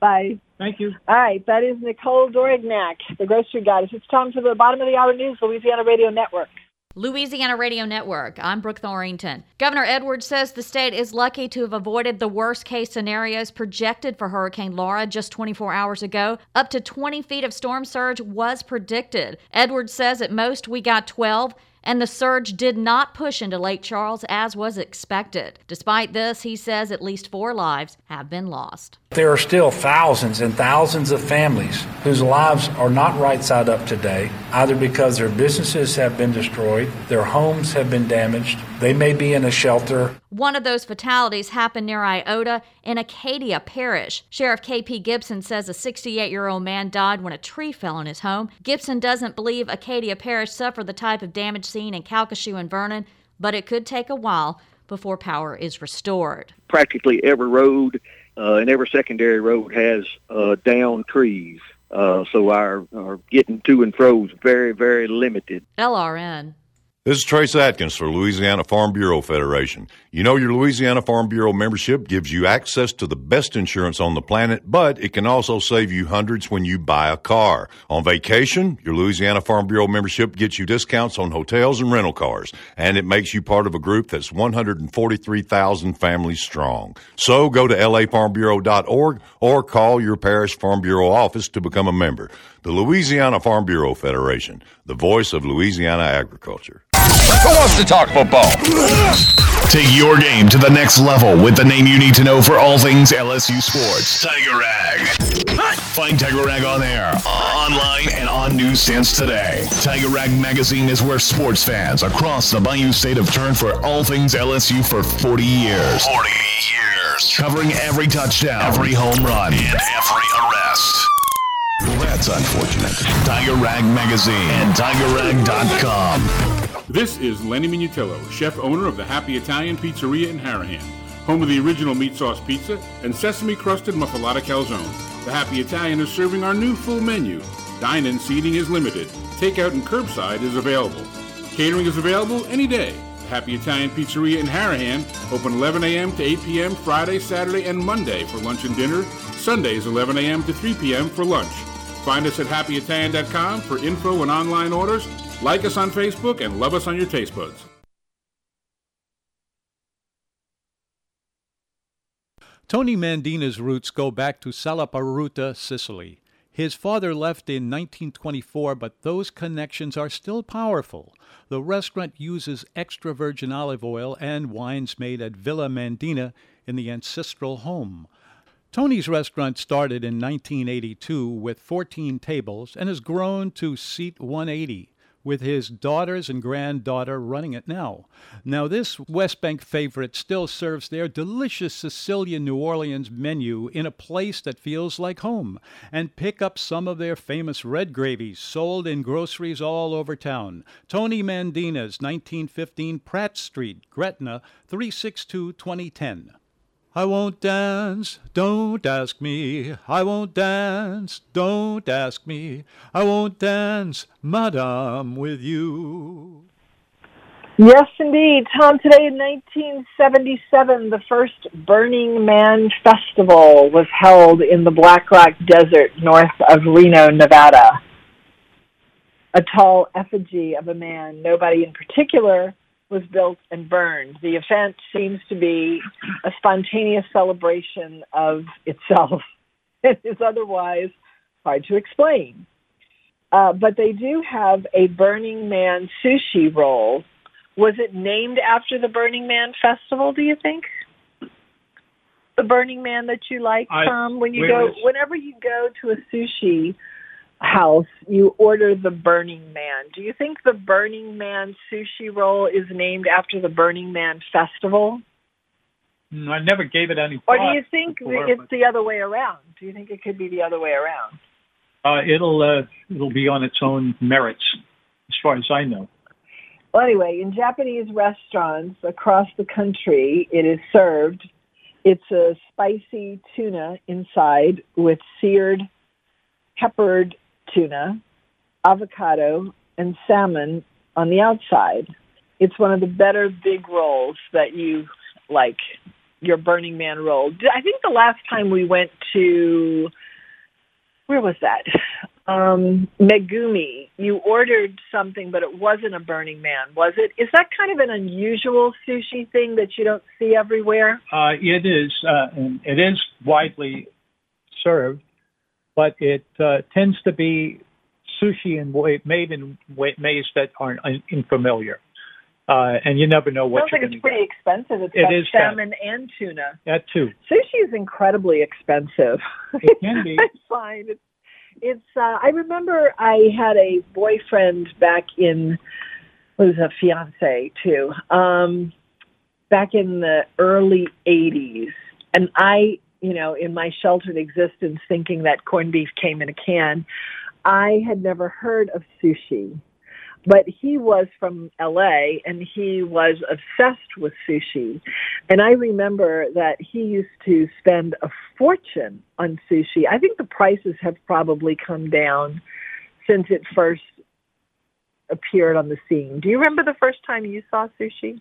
Bye. Thank you. All right, that is Nicole Dorignac, the grocery goddess. It's time for the bottom of the hour news, Louisiana Radio Network. Louisiana Radio Network. I'm Brooke Thorington. Governor Edwards says the state is lucky to have avoided the worst case scenarios projected for Hurricane Laura just 24 hours ago. Up to 20 feet of storm surge was predicted. Edwards says at most we got 12. And the surge did not push into Lake Charles as was expected. Despite this, he says at least four lives have been lost. There are still thousands and thousands of families whose lives are not right side up today, either because their businesses have been destroyed, their homes have been damaged, they may be in a shelter. One of those fatalities happened near Iota in Acadia Parish. Sheriff KP Gibson says a 68 year old man died when a tree fell on his home. Gibson doesn't believe Acadia Parish suffered the type of damage seen in Calcasieu and Vernon, but it could take a while before power is restored. practically every road uh, and every secondary road has uh, down trees. Uh, so our, our getting to and fro is very, very limited. LRN. This is Trace Atkins for Louisiana Farm Bureau Federation. You know, your Louisiana Farm Bureau membership gives you access to the best insurance on the planet, but it can also save you hundreds when you buy a car. On vacation, your Louisiana Farm Bureau membership gets you discounts on hotels and rental cars, and it makes you part of a group that's 143,000 families strong. So go to lafarmbureau.org or call your parish Farm Bureau office to become a member. The Louisiana Farm Bureau Federation, the voice of Louisiana agriculture. Who wants to talk football? Take your game to the next level with the name you need to know for all things LSU sports. Tiger Rag. Find Tiger Rag on air, online, and on newsstands today. Tiger Rag magazine is where sports fans across the Bayou State have turned for all things LSU for 40 years. 40 years. Covering every touchdown, every home run, and every arrest. That's unfortunate. Tiger Rag Magazine and TigerRag.com. This is Lenny Minutillo, chef owner of the Happy Italian Pizzeria in Harahan, home of the original meat sauce pizza and sesame crusted muffalata calzone. The Happy Italian is serving our new full menu. Dine-in seating is limited. Takeout and curbside is available. Catering is available any day. The Happy Italian Pizzeria in Harahan, open 11 a.m. to 8 p.m. Friday, Saturday, and Monday for lunch and dinner. Sundays 11 a.m. to 3 p.m. for lunch. Find us at happyitalian.com for info and online orders. Like us on Facebook and love us on your taste buds. Tony Mandina's roots go back to Salaparuta, Sicily. His father left in 1924, but those connections are still powerful. The restaurant uses extra virgin olive oil and wines made at Villa Mandina in the ancestral home. Tony's restaurant started in 1982 with 14 tables and has grown to seat 180. with his daughters and granddaughter running it now. Now, this West Bank favorite still serves their delicious Sicilian New Orleans menu in a place that feels like home, and pick up some of their famous red gravies sold in groceries all over town. Tony Mandina's 1915 Pratt Street, Gretna, 362 2010. I won't dance, don't ask me. I won't dance, don't ask me. I won't dance, madame, with you. Yes, indeed. Tom, today in 1977, the first Burning Man Festival was held in the Black Rock Desert north of Reno, Nevada. A tall effigy of a man, nobody in particular, was built and burned. The event seems to be a spontaneous celebration of itself. It is otherwise hard to explain. Uh, but they do have a Burning Man sushi roll. Was it named after the Burning Man festival, do you think? The Burning Man that you like, I- Tom? When you go, whenever you go to a sushi house, you order the Burning Man. Do you think the Burning Man sushi roll is named after the Burning Man festival? Mm, I never gave it any Or do you think before, it's but, the other way around? Do you think it could be the other way around? uh, it'll uh, it'll be on its own merits, as far as I know. Well, anyway, in Japanese restaurants across the country, it is served. It's a spicy tuna inside with seared, peppered tuna, avocado, and salmon on the outside. It's one of the better big rolls that you like, your Burning Man roll. I think the last time we went to, where was that? um, Megumi. You ordered something, but it wasn't a Burning Man, was it? Is that kind of an unusual sushi thing that you don't see everywhere? Uh, it is, uh, and it is widely served, but it uh, tends to be sushi in way, made in way, ways that are un- unfamiliar, uh, and you never know what Sounds like you're it's going to pretty expensive. It's It got is kind of- salmon and tuna. That too. Sushi is incredibly expensive. It can be. I find it's. It's. Uh, I remember I had a boyfriend back in. Was a fiance too. Um, back in the early '80s, and I, you know, in my sheltered existence, thinking that corned beef came in a can, I had never heard of sushi but he was from LA and he was obsessed with sushi. And I remember that he used to spend a fortune on sushi. I think the prices have probably come down since it first appeared on the scene. Do you remember the first time you saw sushi?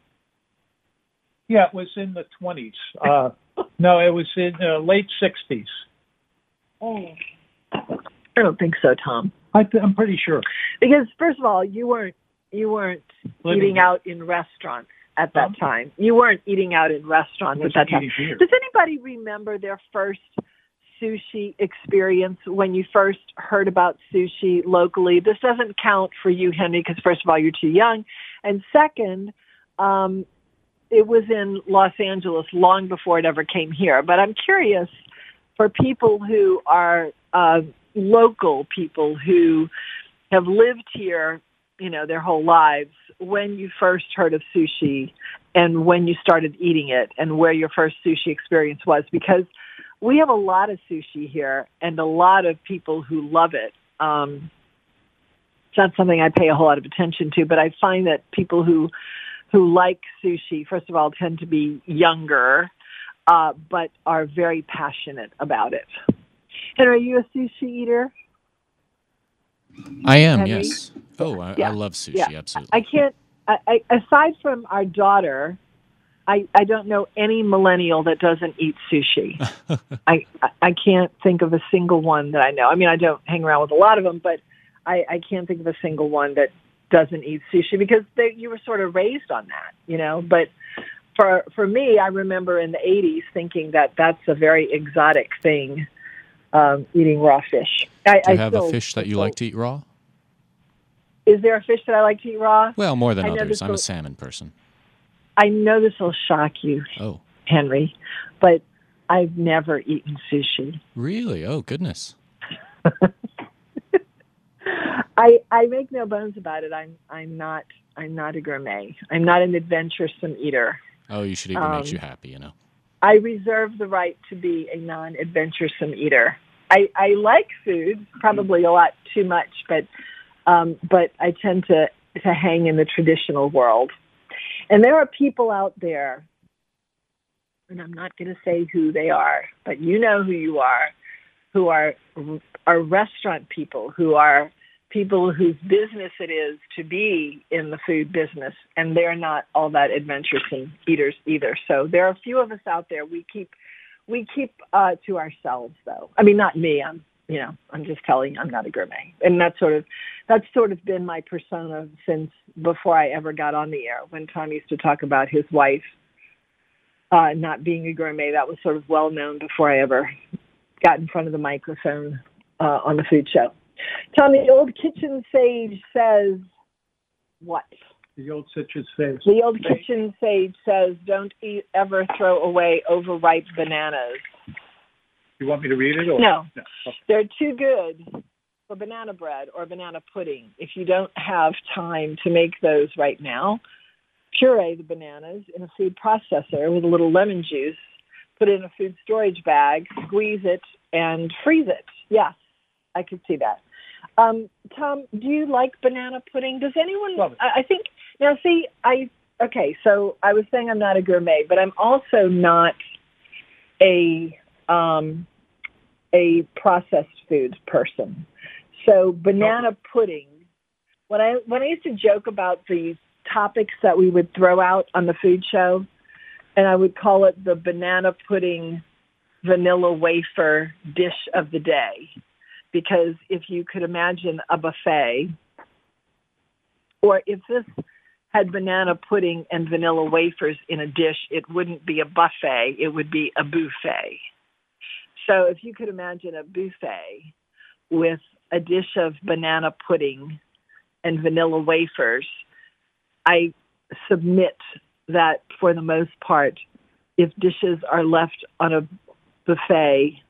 Yeah, it was in the 20s. Uh, no, it was in uh, late 60s. Oh. I don't think so, Tom. I, I'm pretty sure. Because first of all, you weren't you weren't Living eating here. out in restaurants at that time. You weren't eating out in restaurants at that time. here. Does anybody remember their first sushi experience when you first heard about sushi locally? This doesn't count for you, Henry, because first of all, you're too young, and second, um, it was in Los Angeles long before it ever came here. But I'm curious for people who are uh, local people who have lived here, you know, their whole lives, when you first heard of sushi and when you started eating it and where your first sushi experience was because we have a lot of sushi here and a lot of people who love it. Um, it's not something I pay a whole lot of attention to, but I find that people who who like sushi, first of all, tend to be younger, uh, but are very passionate about it. And are you a sushi eater? I am, Henry? yes. Oh, I, Yeah, I love sushi, yeah. absolutely. I can't. I, I, aside from our daughter, I I don't know any millennial that doesn't eat sushi. I I- I can't think of a single one that I know. I mean, I don't hang around with a lot of them, but I I can't think of a single one that doesn't eat sushi because they you were sort of raised on that, you know. But for for me, I remember in the '80s thinking that that's a very exotic thing, um, eating raw fish. I, Do you I have a fish that you like to eat raw? Is there a fish that I like to eat raw? Well, more than I others. I'm a salmon person. I know this will shock you, Oh, Henry, but I've never eaten sushi. really? Oh, goodness. I I make no bones about it. I'm I'm not I'm not a gourmet. I'm not an adventuresome eater. Oh, you should eat what makes Um, you happy, you know. I reserve the right to be a non-adventuresome eater. I, I like food, probably a lot too much, but um, but I tend to to hang in the traditional world. And there are people out there, and I'm not going to say who they are, but you know who you are, who are are restaurant people, who are people whose business it is to be in the food business, and they're not all that adventuresome eaters either. So there are a few of us out there. We keep we keep uh, to ourselves, though. I mean, not me. I'm you know I'm just telling you I'm not a gourmet, and that's sort of that's sort of been my persona since before I ever got on the air. When Tom used to talk about his wife uh, not being a gourmet, that was sort of well known before I ever got in front of the microphone uh, on the food show. Tom, the old kitchen sage says what? The old citrus sage. The old kitchen sage says, "Don't eat, ever throw away overripe bananas. You want me to read it? Or? No. Okay. They're too good for banana bread or banana pudding. If you don't have time to make those right now, puree the bananas in a food processor with a little lemon juice. Put it in a food storage bag, squeeze it, and freeze it. Yes, I could see that. Um, Tom, do you like banana pudding? Does anyone? I, I think now. See, I okay. So I was saying I'm not a gourmet, but I'm also not a um, a processed food person. So banana pudding. When I when I used to joke about the topics that we would throw out on the food show, and I would call it the banana pudding vanilla wafer dish of the day because if you could imagine a buffet, or if this had banana pudding and vanilla wafers in a dish, it wouldn't be a buffet, it would be a buffet. So if you could imagine a buffet with a dish of banana pudding and vanilla wafers, I submit that for the most part, if dishes are left on a buffet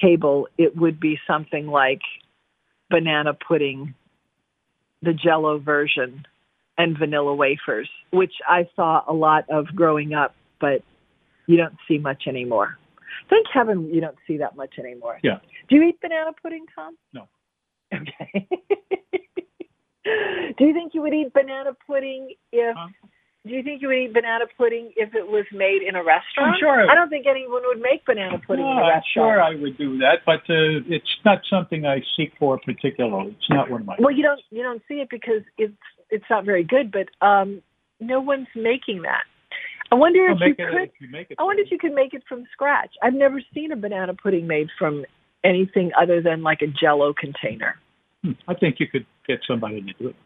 table, it would be something like banana pudding, the jello version, and vanilla wafers, which I saw a lot of growing up, but you don't see much anymore. Thank heaven you don't see that much anymore. Yeah. Do you eat banana pudding, Tom? No. Okay. Do you think you would eat banana pudding if? Do you think you would eat banana pudding if it was made in a restaurant? I'm sure I don't think anyone would make banana pudding No, in a I'm restaurant. sure I would do that, but uh, it's not something I seek for particularly. It's not one of my. Well, you don't you don't see it because it's it's not very good, but um, no one's making that. I wonder Well, if you could. if you make it I wonder if you could make it from scratch. I've never seen a banana pudding made from anything other than like a Jello container. Hmm, I think you could get somebody to do it.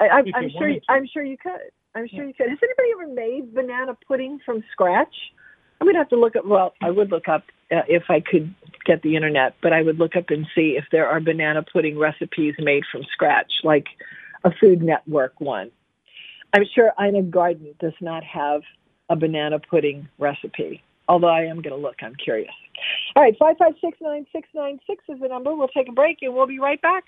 I, you I'm sure. to. I'm sure you could. I'm sure you could. Has anybody ever made banana pudding from scratch? I'm gonna have to look up. Well, I would look up uh, if I could get the internet, but I would look up and see if there are banana pudding recipes made from scratch, like a Food Network one. I'm sure Ina Garten does not have a banana pudding recipe. Although I am going to look, I'm curious. All right, five five six nine six nine six is the number. We'll take a break and we'll be right back.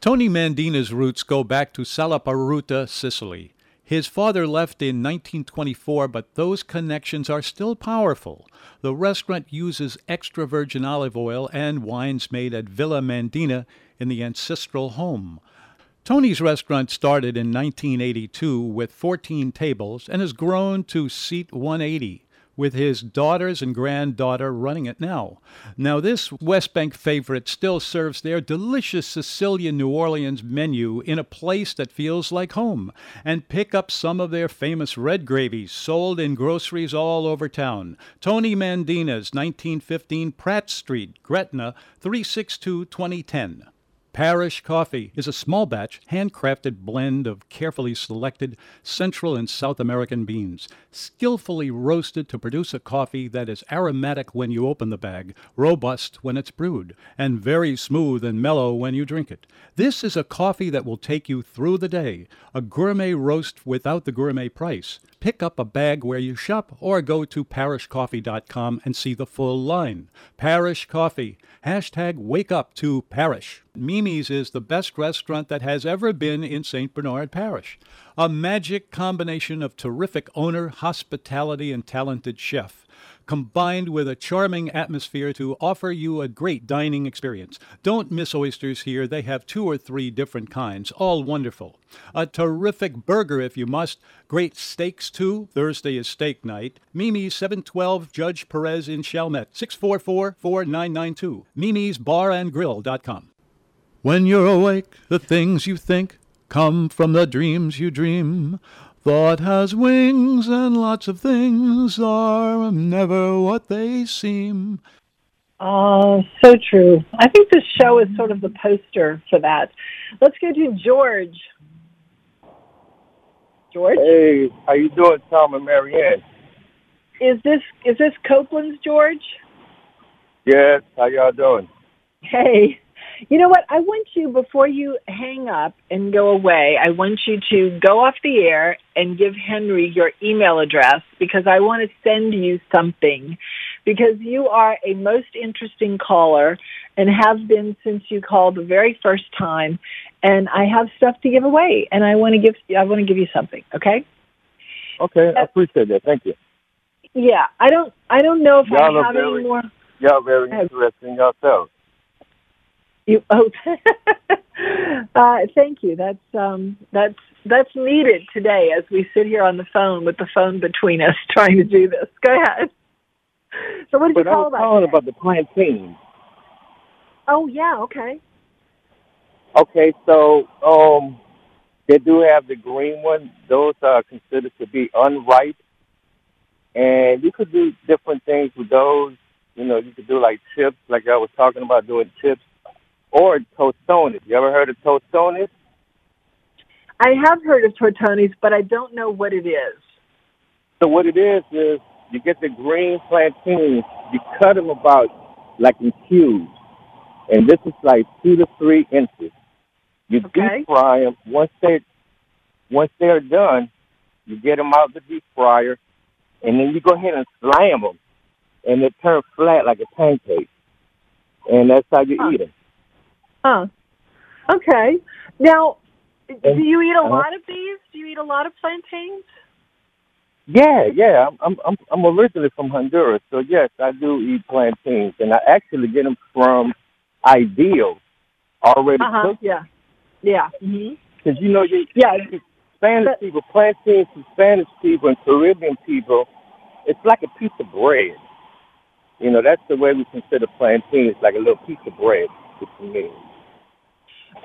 Tony Mandina's roots go back to Salaparuta, Sicily. His father left in 1924, but those connections are still powerful. The restaurant uses extra virgin olive oil and wines made at Villa Mandina in the ancestral home. Tony's restaurant started in 1982 with 14 tables and has grown to seat 180, with his daughters and granddaughter running it now. Now, this West Bank favorite still serves their delicious Sicilian New Orleans menu in a place that feels like home, and pick up some of their famous red gravies sold in groceries all over town. Tony Mandina's 1915 Pratt Street, Gretna, 362 2010. Parish Coffee is a small batch, handcrafted blend of carefully selected Central and South American beans, skillfully roasted to produce a coffee that is aromatic when you open the bag, robust when it's brewed, and very smooth and mellow when you drink it. This is a coffee that will take you through the day, a gourmet roast without the gourmet price. Pick up a bag where you shop or go to parishcoffee.com and see the full line. Parish Coffee. Hashtag wake up to Parish. Mimi's is the best restaurant that has ever been in St. Bernard Parish. A magic combination of terrific owner, hospitality, and talented chef combined with a charming atmosphere to offer you a great dining experience. Don't miss oysters here. They have two or three different kinds, all wonderful. A terrific burger if you must. Great steaks too. Thursday is steak night. Mimi's 712 Judge Perez in Chalmette, 644-4992. Mimi's Bar and Grill.com. When you're awake, the things you think come from the dreams you dream. Thought has wings, and lots of things are never what they seem. Oh, so true. I think this show is sort of the poster for that. Let's go to George. George, Hey, how you doing, Tom and Marianne? is this is this Copeland's George? Yes, how y'all doing? Hey, you know what? I want you before you hang up and go away. I want you to go off the air and give Henry your email address because I want to send you something because you are a most interesting caller and have been since you called the very first time and I have stuff to give away and I want to give I want to give you something, okay? Okay, I appreciate that. Thank you. Yeah, I don't I don't know if Y'all I have very- any more Y'all very interesting yourself. You oh, uh, thank you. That's um, that's that's needed today as we sit here on the phone with the phone between us trying to do this. Go ahead. So what did But you I call was about? calling today? about the plantain. Oh yeah, okay. Okay, so um, they do have the green one. Those are considered to be unripe, and you could do different things with those. You know, you could do like chips, like I was talking about doing chips, or tostones. You ever heard of tostones? I have heard of tortonis, but I don't know what it is. So what it is is you get the green plantains, you cut them about like in cubes, and this is like two to three inches. You deep fry them. Once they once they're done, you get them out the deep fryer, and then you go ahead and slam them, and they turn flat like a pancake, and that's how you eat them. Huh. Okay. Now, do you eat a Uh-huh. lot of these? Do you eat a lot of plantains? Yeah, yeah. I'm I'm I'm I'm originally from Honduras, so yes, I do eat plantains, and I actually get them from Ideal, already Uh huh. cooked. Yeah. Yeah. Because you know, you, yeah, Spanish people, plantains to Spanish people and Caribbean people, it's like a piece of bread. You know, that's the way we consider plantains, like a little piece of bread to me.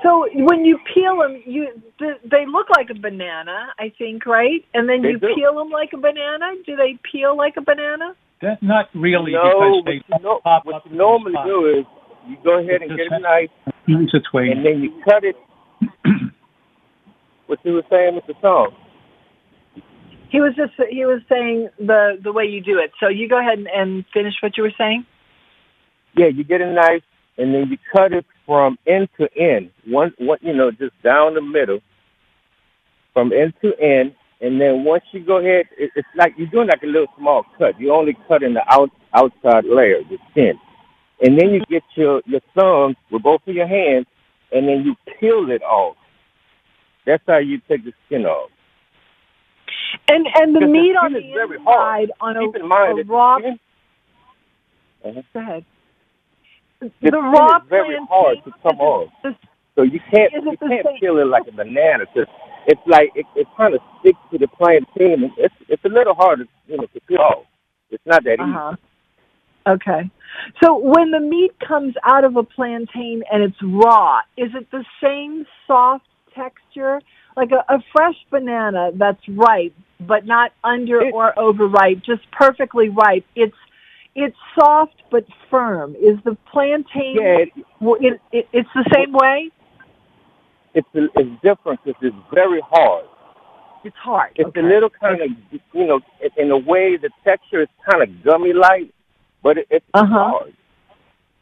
So when you peel them, you they look like a banana, I think, right? And then They you do. peel them like a banana. Do they peel like a banana? That's not really No, because they what you, pop what up you normally in do is you go ahead and get a knife, It's its way. and then you cut it. what you were saying, Mr. Tom? He was just he was saying the the way you do it. So you go ahead and, and finish what you were saying. Yeah, you get a knife and then you cut it from end to end. One, one, you know, just down the middle, from end to end. And then once you go ahead, it, it's like you're doing like a little small cut. You're only cutting the out outside layer, the skin. And then you get your your thumb with both of your hands, and then you peel it off. That's how you take the skin off. And and the Because the meat on the inside on a, Keep in mind a raw. Uh-huh. Go ahead. The, raw is very hard to come off. So you can't you can't peel it like a banana. 'cause it's like it, it kind of sticks to the plantain. It's it's a little hard to you know to peel off. It's not that easy. Uh-huh. Okay. So when the meat comes out of a plantain and it's raw, is it the same soft texture? Like a, a fresh banana that's ripe, but not under or overripe, just perfectly ripe. It's it's soft but firm. Is the plantain? Yeah, it- well, it, it, it's the same way. It's it's different because it's very hard. It's hard. It's okay. a little kind of you know in- in a way the texture is kind of gummy like, but it, it's Uh-huh. hard.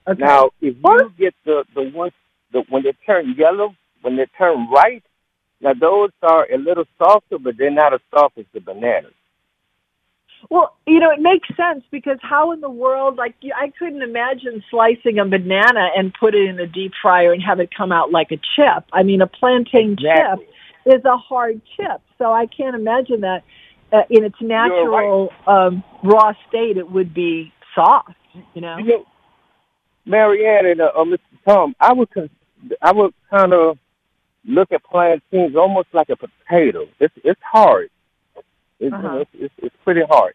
Okay. Now if you get the the ones the when they turn yellow, when they turn ripe, now those are a little softer, but they're not as soft as the bananas. Well, you know, it makes sense because how in the world, like, I couldn't imagine slicing a banana and put it in a deep fryer and have it come out like a chip. I mean, a plantain Exactly. chip is a hard chip, so I can't imagine that uh, in its natural um, raw state it would be soft. You know. You know, Marianne and uh, uh, Mr. Tom, I would con- I would kind of look at plantains almost like a potato. It's it's hard. It's, you know, it's, it's it's pretty hard.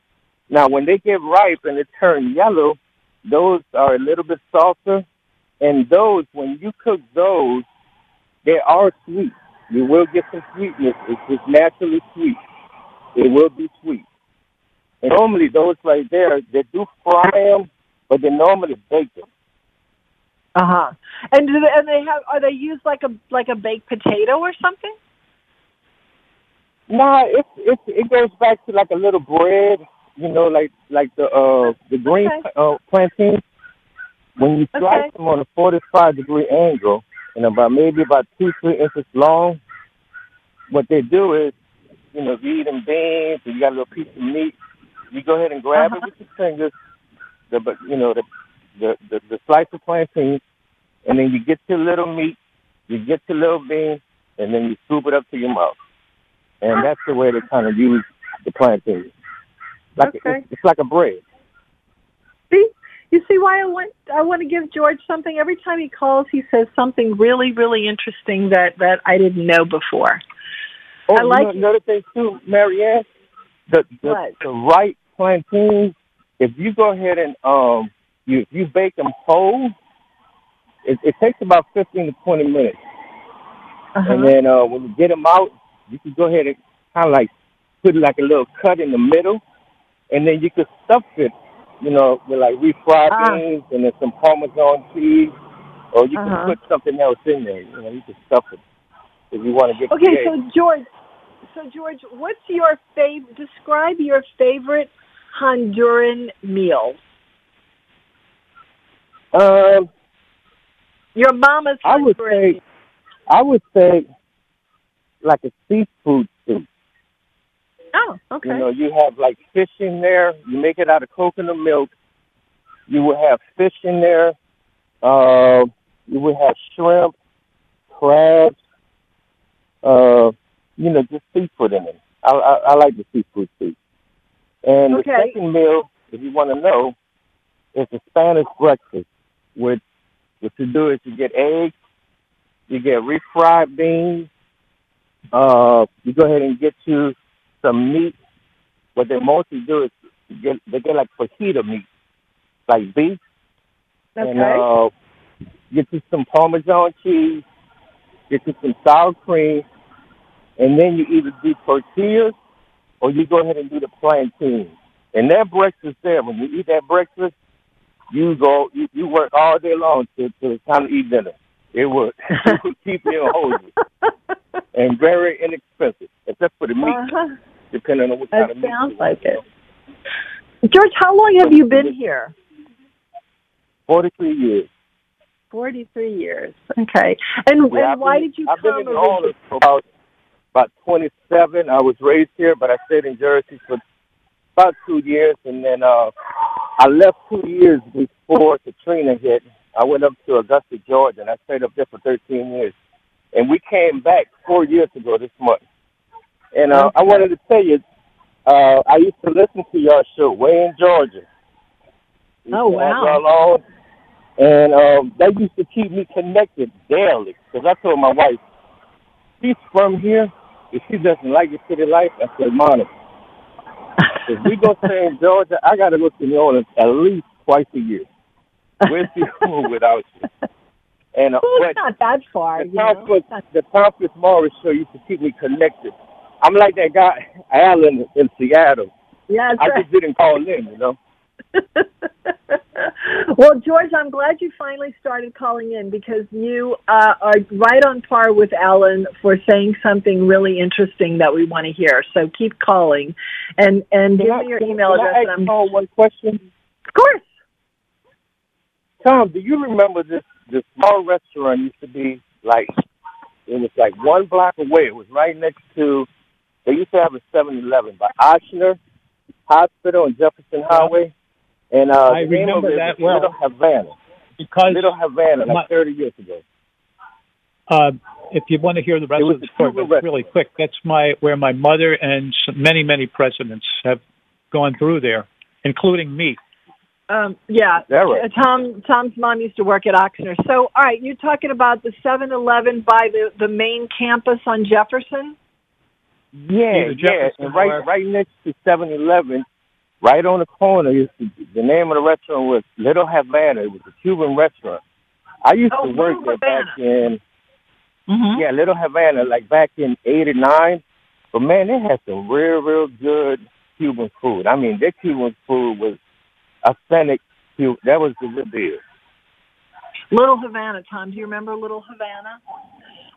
Now, when they get ripe and they turn yellow, those are a little bit softer, and those when you cook those, they are sweet. You will get some sweetness. It's just naturally sweet. It will be sweet. And normally those right there, they do fry them, but they normally bake them. Uh huh. And do they, and they have are they used like a like a baked potato or something? Nah, it's it's it goes back to like a little bread, you know, like like the uh the green Okay. uh, plantain. When you slice Okay. them on a forty-five degree angle and about maybe about two three inches long, what they do is, you know, if you eat them beans and you got a little piece of meat, you go ahead and grab Uh-huh. it with your fingers, the but you know the the the, the slice of plantain, and then you get your little meat, you get your little bean, and then you scoop it up to your mouth and that's the way they kind of use the plantain. Like Okay. it's, it's like a bread. See, you see why I want I want to give George something. Every time he calls, he says something really, really interesting that that I didn't know before. Oh, I like you know, another thing too, Marianne. The the, What? the right plantains. If you go ahead and um you you bake them whole, it, it takes about fifteen to twenty minutes. Uh-huh. And then uh when you get them out, you can go ahead and kind of like put like a little cut in the middle, and then you could stuff it, you know, with like refried Ah. beans and then some Parmesan cheese, or you Uh-huh. can put something else in there. You know, you can stuff it if you want to get Okay, creative. so George, so George, what's your fav? Describe your favorite Honduran meal. Um, Your mama's favorite. I would say, I would say, like a seafood soup. Oh, okay. You know, you have like fish in there. You make it out of coconut milk. You will have fish in there. Uh, you will have shrimp, crabs. Uh, you know, just seafood in it. I, I, I like the seafood soup. And Okay. the second meal, if you want to know, is a Spanish breakfast. Which what you do is you get eggs, you get refried beans. Uh, you go ahead and get you some meat. What they mostly do is get they get like fajita meat, like beef, and uh, get you some Parmesan cheese, get you some sour cream, and then you either do tortillas or you go ahead and do the plantain. And that breakfast there, when you eat that breakfast, you go you, you work all day long to to time to eat dinner. It would it would keep you and hold and very inexpensive, except for the meat, Uh-huh. depending on what That kind of meat. sounds like it. George, how long have you been here? Forty-three years. Forty-three years. Okay. And, Yeah, and I've why been- did you I've come? been in? Orleans for about about twenty-seven. I was raised here, but I stayed in Jersey for about two years, and then uh, I left two years before Katrina hit. I went up to Augusta, Georgia, and I stayed up there for thirteen years. And we came back four years ago this month. And uh, I wanted to tell you, uh, I used to listen to your show way in Georgia. Oh, wow. on, and um, that used to keep me connected daily. Because I told my wife, she's from here. If she doesn't like the city life, I said, Monica, if we go stay in Georgia, I got to go to New Orleans at least twice a year. Where's the food without you? And uh, Well, it's not that far. the You know? Conference, the Conference Morris show used to keep me connected. I'm like that guy, Alan in Seattle. Yeah, I right. just didn't call in, you know. well, George, I'm glad you finally started calling in because you uh, are right on par with Alan for saying something really interesting that we want to hear. So keep calling, and and give I- me your can- email can I address. ask and I'm one question? Of course. Tom, do you remember this this small restaurant used to be like it was like one block away. It was right next to they used to have a seven eleven by Ochsner Hospital on Jefferson Highway, and uh, I the name of remember that well. Little Havana. Because Little Havana, like my- 30 years ago. Uh, if you want to hear the rest of the story, but really quick, that's my where my mother and many many presidents have gone through there, including me. Um, yeah, that right? Uh, Tom. Tom's mom used to work at Ochsner. So, all right, you're talking about the 7-Eleven by the the main campus on Jefferson. Yeah, Either yeah, Jefferson and right, or- right next to 7-Eleven, right on the corner. Is the, the name of the restaurant was Little Havana. It was a Cuban restaurant. I used Oh, to work Little there back in Mm-hmm. yeah Little Havana, like back in '89. But man, they had some real, real good Cuban food. I mean, their Cuban food was authentic. Cuban. That was the real deal. Little Havana, Tom. Do you remember Little Havana?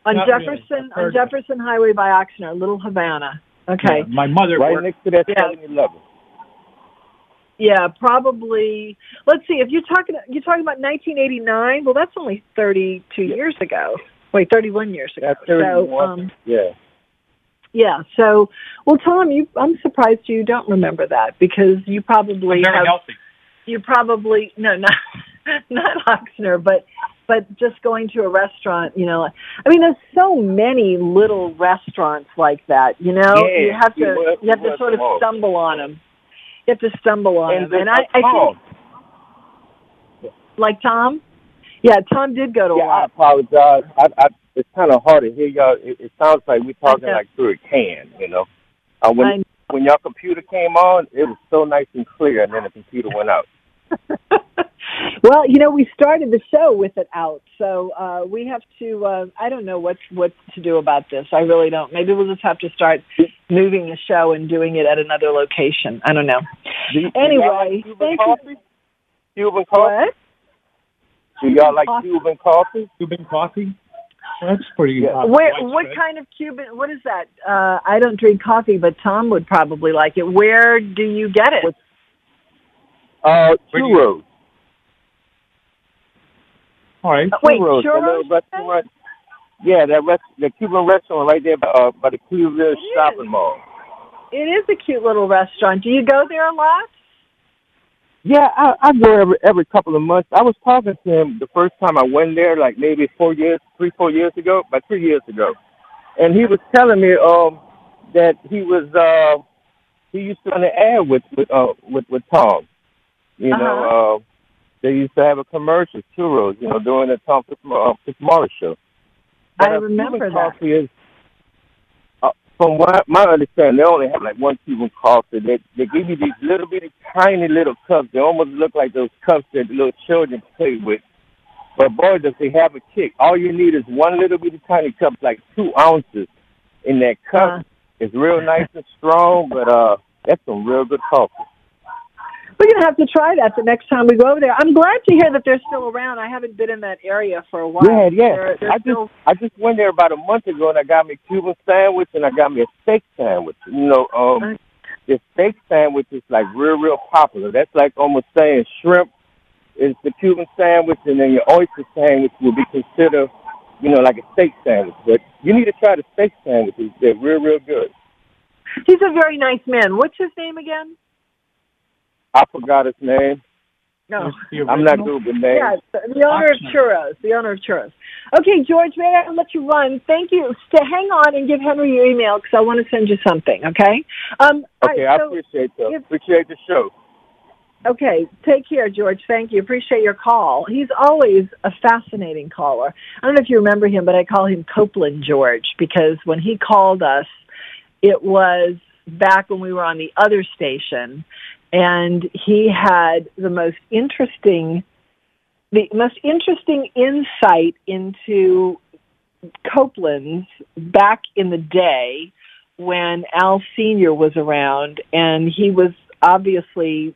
On Not. Jefferson, I've on Jefferson Highway by Ochsner, Little Havana. Okay. Yeah, my mother Right worked- next to that Yeah. 7-Eleven. Yeah, probably. Let's see. If you're talking, you're talking about 1989. Well, that's only 32 years ago. Wait, 31 years ago. That's So, 31. um, yeah. yeah. So, well, Tom, you, I'm surprised you don't remember that because you probably I'm very have, healthy. You probably no, not not Ochsner, but but just going to a restaurant. You know, I mean, there's so many little restaurants like that. You know, Yeah, you have to were- you have to sort of stumble on them. You have to stumble on And them, and I, I think like Tom. Yeah, Tom did go to Yeah, a I apologize. I, I, it's kind of hard to hear y'all. It, it sounds like we're talking like through a can, you know. Uh, when when y'all computer came on, it was so nice and clear, and then the computer went out. Well, you know, we started the show with it out, so uh, we have to. Uh, I don't know what what to do about this. I really don't. Maybe we'll just have to start moving the show and doing it at another location. I don't know. Do, y- do y'all like Anyway, Cuban thank coffee? Cuban coffee? What? Do y'all like Coffee. Cuban coffee? Cuban coffee. That's pretty. Yeah. Uh, Where? What kind of Cuban? What is that? Uh, I don't drink coffee, but Tom would probably like it. Where do you get it? Uh, two do you- churros. All right. Wait, churros. The churros, little restaurant. Yeah, that rest, the Cuban restaurant right there by, uh, by the Clearview shopping mall. It is a cute little restaurant. Do you go there a lot? Yeah, I, I go every every couple of months. I was talking to him the first time I went there, like maybe four years, three, four years ago, about three years ago, and he was telling me um that he was uh he used to run an ad with with uh with with Tom. You know, uh, they used to have a commercial churros, you know, during the Tom uh, Fitzmorris show. I uh, remember that. coffee is, uh, from what my understanding, they only have like one Cuban coffee. They they give you these little bitty, tiny little cups. They almost look like those cups that little children play with. But boy, does they have a kick! All you need is one little bitty tiny cup, like two ounces, in that cup. It's real nice and strong, but uh, that's some real good coffee. We're gonna have to try that the next time we go over there. I'm glad to hear that they're still around. I haven't been in that area for a while. Yeah, yeah. They're, they're I just still, I just went there about a month ago and I got me a Cuban sandwich and I got me a steak sandwich. You know, um the steak sandwich is like real, real popular. That's like almost saying shrimp is the Cuban sandwich and then your oyster sandwich will be considered, you know, like a steak sandwich. But you need to try the steak sandwiches. They're real, real good. he's a very nice man. What's his name again? I forgot his name. No. I'm not good with names. Yeah, the, the owner of churros. The owner of churros. Okay, George, may I let you run? Thank you. Stay, hang on and give Henry your email because I want to send you something. Okay. Um. Okay, right, I so- appreciate that. Appreciate the show. Okay, take care, George. Thank you. Appreciate your call. He's always a fascinating caller. I don't know if you remember him, but I call him Copeland George because when he called us, it was back when we were on the other station, and he had the most interesting, the most interesting insight into Copeland's back in the day when Al Senior was around, and he was obviously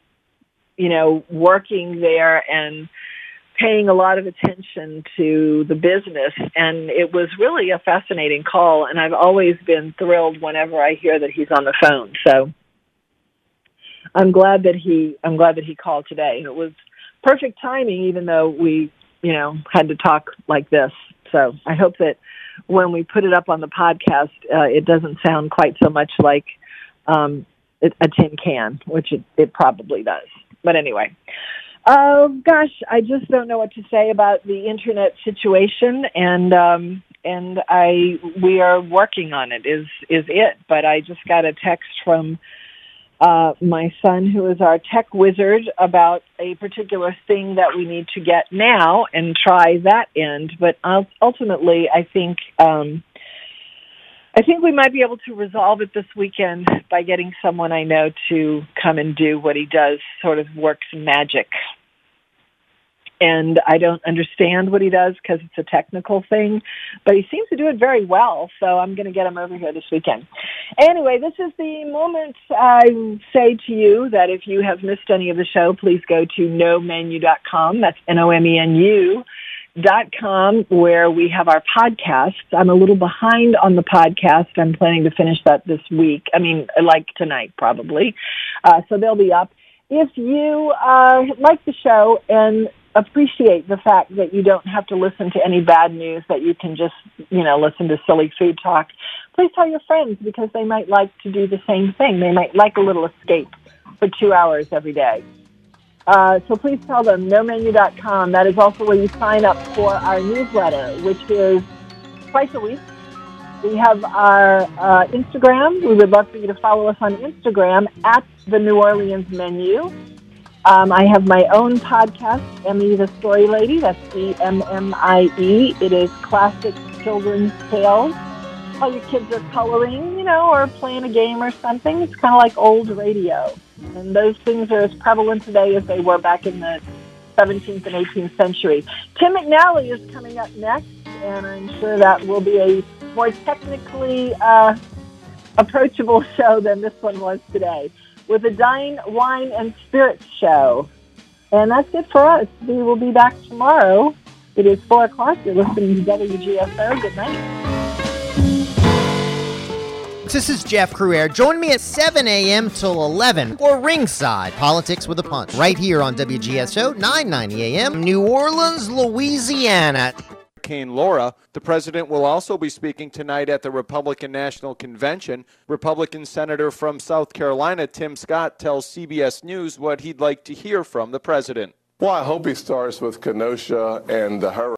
you know, working there and paying a lot of attention to the business. And it was really a fascinating call. And I've always been thrilled whenever I hear that he's on the phone. So I'm glad that he, I'm glad that he called today. It was perfect timing, even though we, you know, had to talk like this. So I hope that when we put it up on the podcast, uh, it doesn't sound quite so much like, um, a, a tin can, which it, it probably does. But anyway, oh gosh, I just don't know what to say about the internet situation, and um, and I we are working on it. Is is it? But I just got a text from uh, my son, who is our tech wizard, about a particular thing that we need to get now and try that end. But ultimately, I think um, I think we might be able to resolve it this weekend by getting someone I know to come and do what he does, sort of works magic and I don't understand what he does because it's a technical thing, but he seems to do it very well. So I'm going to get him over here this weekend. Anyway, this is the moment I say to you that if you have missed any of the show, please go to nomenu.com. That's N-O-M-E-N-U dot com where we have our podcasts. I'm a little behind on the podcast. I'm planning to finish that this week. I mean, like tonight probably. Uh, so they'll be up. If you uh, like the show and appreciate the fact that you don't have to listen to any bad news, that you can just, you know, listen to silly food talk. Please tell your friends because they might like to do the same thing. They might like a little escape for two hours every day. Uh, so please tell them nomenu.com. That is also where you sign up for our newsletter, which is twice a week. We have our uh, Instagram. We would love for you to follow us on Instagram at the New Orleans Menu. Um, I have my own podcast, Emmy the Story Lady. That's E M M I E. It is classic children's tales. While your kids are coloring, you know, or playing a game or something, it's kind of like old radio. And those things are as prevalent today as they were back in the 17th and 18th century. Tim McNally is coming up next, and I'm sure that will be a more technically uh, approachable show than this one was today with a Dine, Wine, and Spirits show. And that's it for us. We will be back tomorrow. It is 4 o'clock. You're listening to WGSO. Good night. This is Jeff Crouere. Join me at 7 a.m. till 11 for Ringside Politics with a Punch, right here on WGSO 990 a.m. New Orleans, Louisiana. Hurricane Laura. The president will also be speaking tonight at the Republican National Convention. Republican Senator from South Carolina, Tim Scott, tells CBS News what he'd like to hear from the president. Well, I hope he starts with Kenosha and the hurricane.